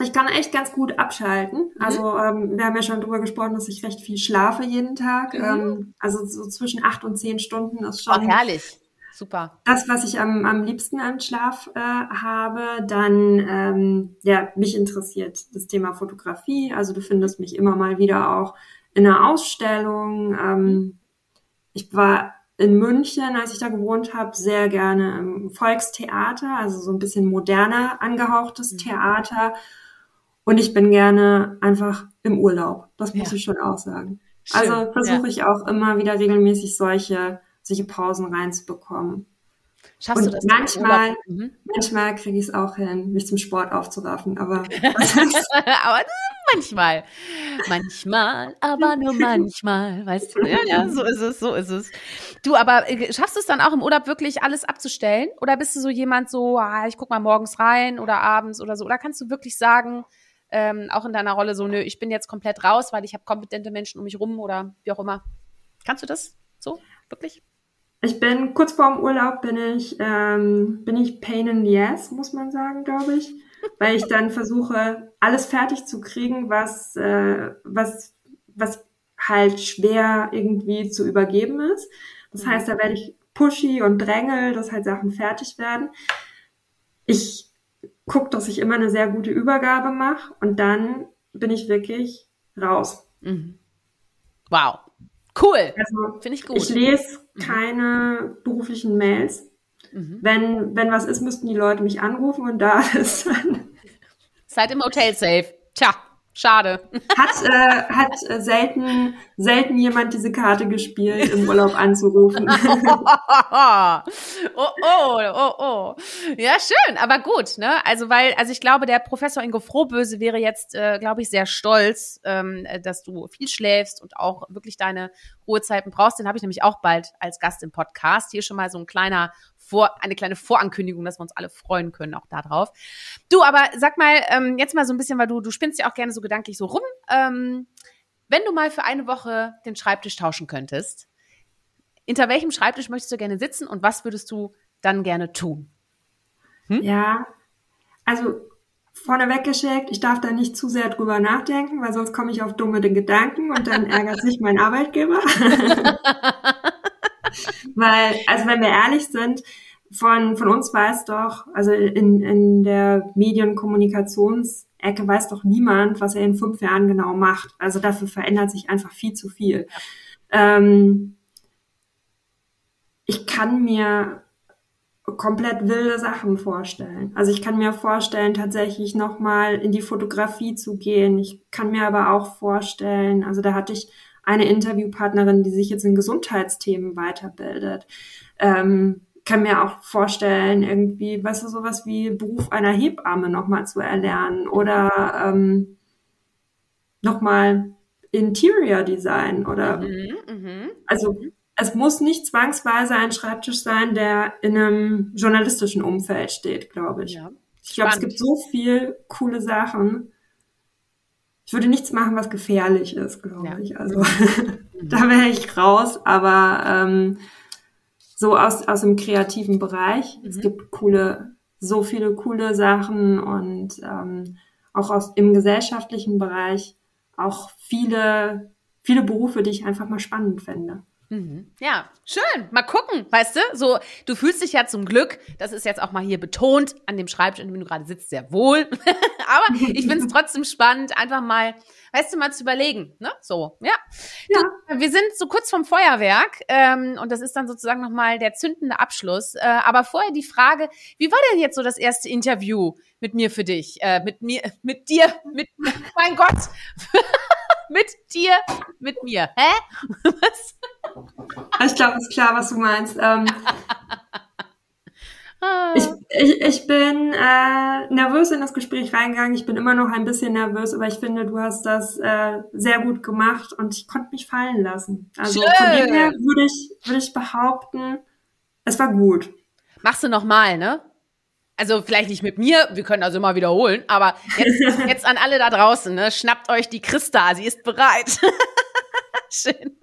Ich kann echt ganz gut abschalten. Mhm. Also ähm, wir haben ja schon drüber gesprochen, dass ich recht viel schlafe jeden Tag. Mhm. Ähm, also so zwischen acht und zehn Stunden ist schon. Oh, herrlich. Super. Das, was ich am, am liebsten an Schlaf äh, habe, dann ähm, ja mich interessiert das Thema Fotografie. Also du findest mich immer mal wieder auch in einer Ausstellung. Ähm, ich war in München, als ich da gewohnt habe, sehr gerne im Volkstheater, also so ein bisschen moderner angehauchtes mhm. Theater. Und ich bin gerne einfach im Urlaub. Das muss ja. ich schon auch sagen. Schön. Also versuche ja. ich auch immer wieder regelmäßig solche, solche Pausen reinzubekommen. Schaffst und du das? Manchmal, mhm. manchmal kriege ich es auch hin, mich zum Sport aufzuraffen, aber. [LAUGHS] aber manchmal. Manchmal, aber nur manchmal. Weißt du? Ja, ja, so ist es, so ist es. Du, aber äh, schaffst du es dann auch im Urlaub wirklich alles abzustellen? Oder bist du so jemand so, ah, ich guck mal morgens rein oder abends oder so? Oder kannst du wirklich sagen, ähm, auch in deiner Rolle so, nö, ich bin jetzt komplett raus, weil ich habe kompetente Menschen um mich rum oder wie auch immer. Kannst du das so wirklich? Ich bin kurz vorm Urlaub bin ich ähm, bin ich pain in the ass, muss man sagen, glaube ich, weil ich dann versuche alles fertig zu kriegen, was äh, was was halt schwer irgendwie zu übergeben ist. Das mhm. heißt, da werde ich pushy und drängel, dass halt Sachen fertig werden. Ich gucke, dass ich immer eine sehr gute Übergabe mache und dann bin ich wirklich raus. Mhm. Wow. Cool. Also, Finde ich gut. Ich lese. Keine beruflichen Mails. Mhm. Wenn, wenn was ist, müssten die Leute mich anrufen und da [LAUGHS] ist dann. Seid im Hotel safe. Tja. Schade. Hat, äh, hat äh, selten, selten jemand diese Karte gespielt, im Urlaub anzurufen. [LAUGHS] oh, oh, oh, oh. Ja, schön, aber gut, ne? Also, weil, also ich glaube, der Professor Ingo Frohböse wäre jetzt, äh, glaube ich, sehr stolz, ähm, dass du viel schläfst und auch wirklich deine Ruhezeiten brauchst. Den habe ich nämlich auch bald als Gast im Podcast. Hier schon mal so ein kleiner vor, eine kleine Vorankündigung, dass wir uns alle freuen können auch darauf. Du, aber sag mal, ähm, jetzt mal so ein bisschen, weil du, du spinnst ja auch gerne so gedanklich so rum. Ähm, wenn du mal für eine Woche den Schreibtisch tauschen könntest, hinter welchem Schreibtisch möchtest du gerne sitzen und was würdest du dann gerne tun? Hm? Ja, also vorneweg geschickt, ich darf da nicht zu sehr drüber nachdenken, weil sonst komme ich auf dumme Gedanken und dann [LAUGHS] ärgert sich mein Arbeitgeber. [LAUGHS] Weil, also wenn wir ehrlich sind, von, von uns weiß doch, also in, in der Medienkommunikationsecke weiß doch niemand, was er in fünf Jahren genau macht. Also dafür verändert sich einfach viel zu viel. Ähm, ich kann mir komplett wilde Sachen vorstellen. Also ich kann mir vorstellen, tatsächlich nochmal in die Fotografie zu gehen. Ich kann mir aber auch vorstellen, also da hatte ich eine Interviewpartnerin, die sich jetzt in Gesundheitsthemen weiterbildet. Ähm, kann mir auch vorstellen, irgendwie, weißt du, sowas wie Beruf einer Hebamme nochmal zu erlernen oder ähm, nochmal Interior Design oder mhm, mh. also es muss nicht zwangsweise ein Schreibtisch sein, der in einem journalistischen Umfeld steht, glaube ich. Ja. Ich glaube, es gibt so viel coole Sachen, ich würde nichts machen, was gefährlich ist, glaube ja. ich. Also [LAUGHS] da wäre ich raus, aber ähm, so aus, aus dem kreativen Bereich. Mhm. Es gibt coole, so viele coole Sachen und ähm, auch aus im gesellschaftlichen Bereich auch viele, viele Berufe, die ich einfach mal spannend fände. Mhm. Ja, schön. Mal gucken, weißt du? So, du fühlst dich ja zum Glück, das ist jetzt auch mal hier betont, an dem Schreibtisch, an dem du gerade sitzt, sehr wohl. [LAUGHS] Aber ich finde es trotzdem spannend, einfach mal, weißt du, mal zu überlegen, ne? So, ja. ja. Du, wir sind so kurz vom Feuerwerk ähm, und das ist dann sozusagen nochmal der zündende Abschluss. Äh, aber vorher die Frage, wie war denn jetzt so das erste Interview mit mir für dich? Äh, mit mir, mit dir, mit, mein Gott. [LAUGHS] mit dir, mit mir. Hä? [LAUGHS] Was? Ich glaube, es ist klar, was du meinst. Ähm, [LAUGHS] ah. ich, ich, ich bin äh, nervös in das Gespräch reingegangen. Ich bin immer noch ein bisschen nervös, aber ich finde, du hast das äh, sehr gut gemacht und ich konnte mich fallen lassen. Also Schön. von dem her würde ich, würde ich behaupten, es war gut. Machst du nochmal, ne? Also vielleicht nicht mit mir, wir können also immer wiederholen, aber jetzt, [LAUGHS] jetzt an alle da draußen, ne? Schnappt euch die Christa, sie ist bereit. [LAUGHS] Schön.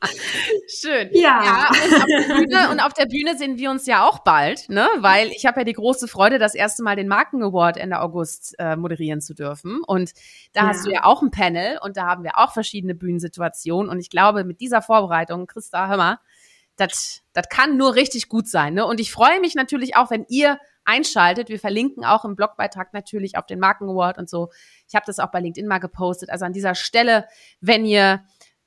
[LAUGHS] Schön. Ja. ja und, auf Bühne, und, auf der Bühne sehen wir uns ja auch bald, ne? Weil ich habe ja die große Freude, das erste Mal den Marken Award Ende August äh, moderieren zu dürfen. Und da ja. hast du ja auch ein Panel und da haben wir auch verschiedene Bühnensituationen. Und ich glaube, mit dieser Vorbereitung, Christa, hör mal, das kann nur richtig gut sein. Ne? Und ich freue mich natürlich auch, wenn ihr einschaltet. Wir verlinken auch im Blogbeitrag natürlich auf den Marken Award und so. Ich habe das auch bei LinkedIn mal gepostet. Also an dieser Stelle, wenn ihr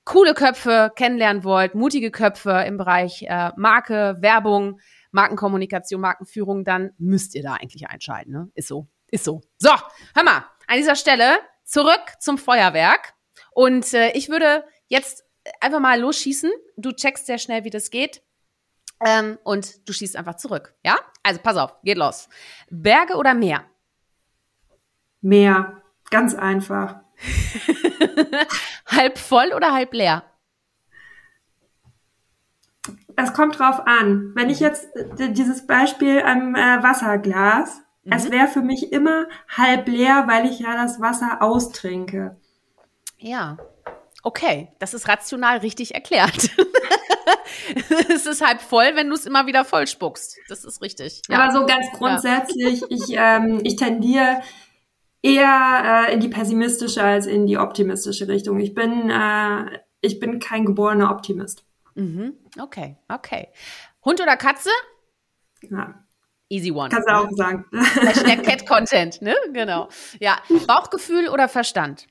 coole Köpfe kennenlernen wollt, mutige Köpfe im Bereich äh, Marke, Werbung, Markenkommunikation, Markenführung, dann müsst ihr da eigentlich einschalten. Ne? Ist so, ist so. So, hör mal, an dieser Stelle zurück zum Feuerwerk. Und äh, ich würde jetzt einfach mal losschießen. Du checkst sehr schnell, wie das geht. Ähm, und du schießt einfach zurück. Ja? Also pass auf, geht los. Berge oder Meer? Meer. Ganz einfach. [LAUGHS] halb voll oder halb leer? Es kommt drauf an. Wenn ich jetzt äh, dieses Beispiel am äh, Wasserglas, mhm. es wäre für mich immer halb leer, weil ich ja das Wasser austrinke. Ja. Okay, das ist rational richtig erklärt. [LAUGHS] es ist halb voll, wenn du es immer wieder voll spuckst. Das ist richtig. Ja. Aber so ganz grundsätzlich, ja. ich, ähm, ich tendiere eher äh, in die pessimistische als in die optimistische Richtung. Ich bin, äh, ich bin kein geborener Optimist. Mhm. Okay, okay. Hund oder Katze? Ja. Easy one. Kannst du auch sagen. Hashtag Cat Content, ne? Genau. Ja. Bauchgefühl oder Verstand?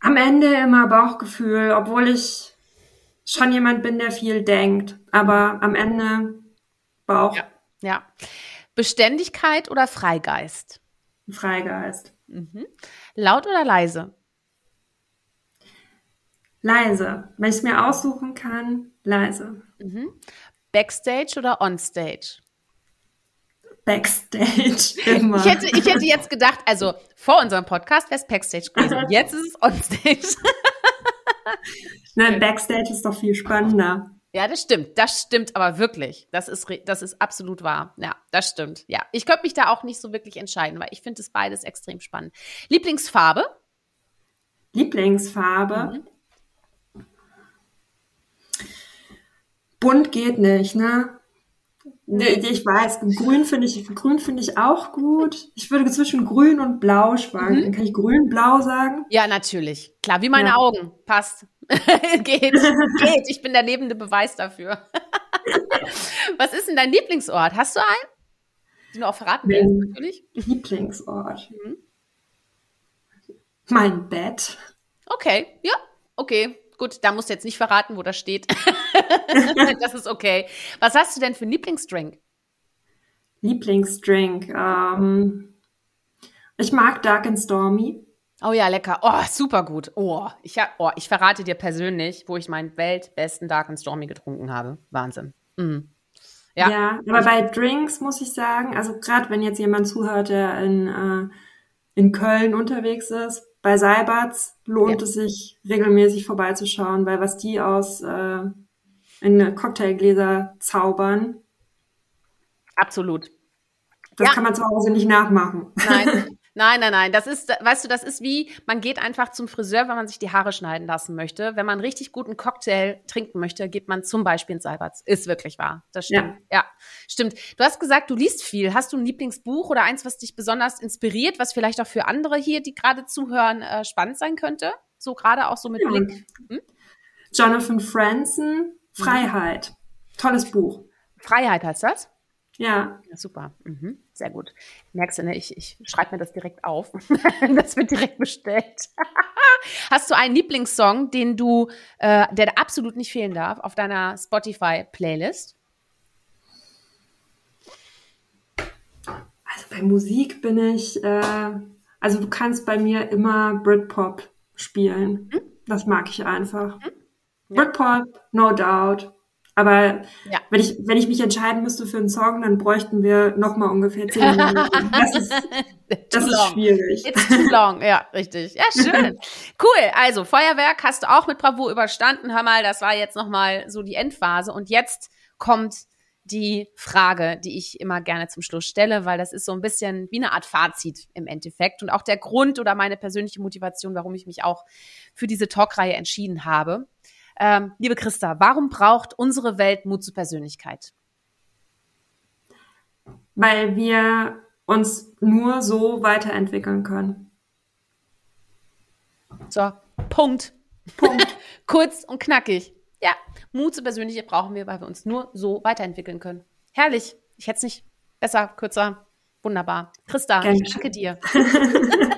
Am Ende immer Bauchgefühl, obwohl ich schon jemand bin, der viel denkt. Aber am Ende Bauch. Ja. ja. Beständigkeit oder Freigeist? Freigeist. Mhm. Laut oder leise? Leise. Wenn ich es mir aussuchen kann, leise. Mhm. Backstage oder Onstage? Backstage [LAUGHS] immer. Ich hätte, ich hätte jetzt gedacht, also vor unserem Podcast wäre es Backstage gewesen. [LAUGHS] Jetzt ist es Onstage. [LAUGHS] Nein, Backstage ist doch viel spannender. Ja, das stimmt. Das stimmt aber wirklich. Das ist, das ist absolut wahr. Ja, das stimmt. Ja, ich könnte mich da auch nicht so wirklich entscheiden, weil ich finde es beides extrem spannend. Lieblingsfarbe? Lieblingsfarbe? Mhm. Bunt geht nicht, ne? Ich weiß, grün finde ich, grün finde ich auch gut. Ich würde zwischen grün und blau schwanken. Mhm. Kann ich grün-blau sagen? Ja, natürlich. Klar, wie meine ja. Augen. Passt. [LAUGHS] geht, geht. Ich bin der lebende Beweis dafür. [LAUGHS] Was ist denn dein Lieblingsort? Hast du einen? Den du auch verraten willst, natürlich. Lieblingsort. Mhm. Mein Bett. Okay, ja, okay. Gut, da musst du jetzt nicht verraten, wo das steht. [LAUGHS] das ist okay. Was hast du denn für einen Lieblingsdrink? Lieblingsdrink. Ähm, ich mag Dark and Stormy. Oh ja, lecker. Oh, super gut. Oh ich, oh, ich verrate dir persönlich, wo ich meinen weltbesten Dark and Stormy getrunken habe. Wahnsinn. Mhm. Ja. ja, aber bei Drinks muss ich sagen, also gerade wenn jetzt jemand zuhört, der in, äh, in Köln unterwegs ist, bei Seiberts lohnt ja. es sich regelmäßig vorbeizuschauen, weil was die aus äh, in Cocktailgläser zaubern. Absolut. Das ja. kann man zu Hause nicht nachmachen. Nein, [LAUGHS] Nein, nein, nein. Das ist, weißt du, das ist wie, man geht einfach zum Friseur, wenn man sich die Haare schneiden lassen möchte. Wenn man richtig guten Cocktail trinken möchte, geht man zum Beispiel ins Alberts. Ist wirklich wahr. Das stimmt. Ja. ja, stimmt. Du hast gesagt, du liest viel. Hast du ein Lieblingsbuch oder eins, was dich besonders inspiriert, was vielleicht auch für andere hier, die gerade zuhören, äh, spannend sein könnte? So gerade auch so mit ja. Blick. Hm? Jonathan Franzen, Freiheit. Tolles Buch. Freiheit heißt das? Ja. ja super. Mhm. Sehr gut. Merkst du, ne? ich, ich schreibe mir das direkt auf. [LAUGHS] das wird direkt bestellt. [LAUGHS] Hast du einen Lieblingssong, den du, äh, der absolut nicht fehlen darf, auf deiner Spotify-Playlist? Also bei Musik bin ich, äh, also du kannst bei mir immer Britpop spielen. Hm? Das mag ich einfach. Hm? Ja. Britpop, no doubt. Aber ja. wenn, ich, wenn ich mich entscheiden müsste für einen Song, dann bräuchten wir noch mal ungefähr zehn Minuten. Das ist, [LAUGHS] das ist schwierig. It's too long, ja, richtig. Ja, schön. [LAUGHS] cool. Also, Feuerwerk hast du auch mit Bravo überstanden. Hör mal, das war jetzt noch mal so die Endphase. Und jetzt kommt die Frage, die ich immer gerne zum Schluss stelle, weil das ist so ein bisschen wie eine Art Fazit im Endeffekt und auch der Grund oder meine persönliche Motivation, warum ich mich auch für diese Talkreihe entschieden habe. Ähm, liebe Christa, warum braucht unsere Welt Mut zur Persönlichkeit? Weil wir uns nur so weiterentwickeln können. So, Punkt. Punkt. [LAUGHS] Kurz und knackig. Ja, Mut zur Persönlichkeit brauchen wir, weil wir uns nur so weiterentwickeln können. Herrlich. Ich hätte es nicht besser, kürzer. Wunderbar. Christa, Gerne. ich danke dir. [LAUGHS]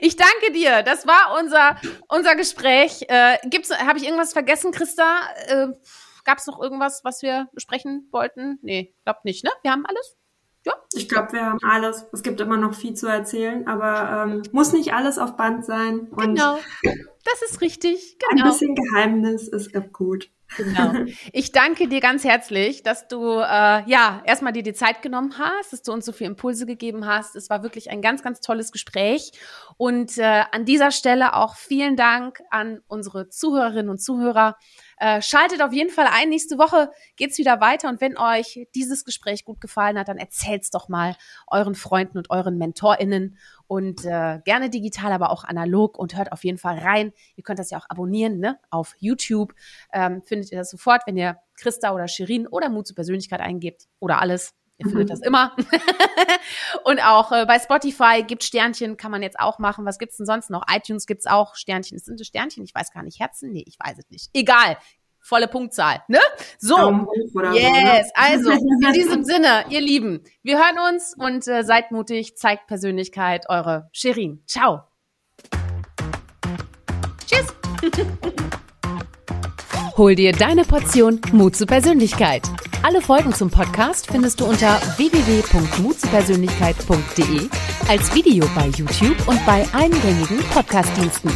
ich danke dir. Das war unser, unser Gespräch. Äh, habe ich irgendwas vergessen, Christa? Äh, Gab es noch irgendwas, was wir besprechen wollten? Nee, glaubt nicht, ne? Wir haben alles? Ja. Ich glaube, wir haben alles. Es gibt immer noch viel zu erzählen, aber ähm, muss nicht alles auf Band sein. Genau. Das ist richtig. Genau. Ein bisschen Geheimnis ist gut. Genau. Ich danke dir ganz herzlich, dass du äh, ja erstmal dir die Zeit genommen hast, dass du uns so viele Impulse gegeben hast. Es war wirklich ein ganz, ganz tolles Gespräch. Und äh, an dieser Stelle auch vielen Dank an unsere Zuhörerinnen und Zuhörer. Äh, schaltet auf jeden Fall ein. Nächste Woche geht's wieder weiter. Und wenn euch dieses Gespräch gut gefallen hat, dann erzählt's doch mal euren Freunden und euren MentorInnen und äh, gerne digital, aber auch analog und hört auf jeden Fall rein. Ihr könnt das ja auch abonnieren, ne? Auf YouTube ähm, findet ihr das sofort, wenn ihr Christa oder Shirin oder Mut zur Persönlichkeit eingebt oder alles. Ihr findet mhm. das immer. [LAUGHS] und auch äh, bei Spotify gibt Sternchen, kann man jetzt auch machen. Was gibt's denn sonst noch? iTunes gibt's auch Sternchen. Sind es Sternchen? Ich weiß gar nicht. Herzen? Nee, ich weiß es nicht. Egal. Volle Punktzahl, ne? So, yes. Also, in [LAUGHS] diesem Sinne, ihr Lieben, wir hören uns und äh, seid mutig, zeigt Persönlichkeit, eure Shirin. Ciao. Tschüss. [LAUGHS] Hol dir deine Portion Mut zur Persönlichkeit. Alle Folgen zum Podcast findest du unter www.mutzupersönlichkeit.de als Video bei YouTube und bei allen gängigen Podcastdiensten.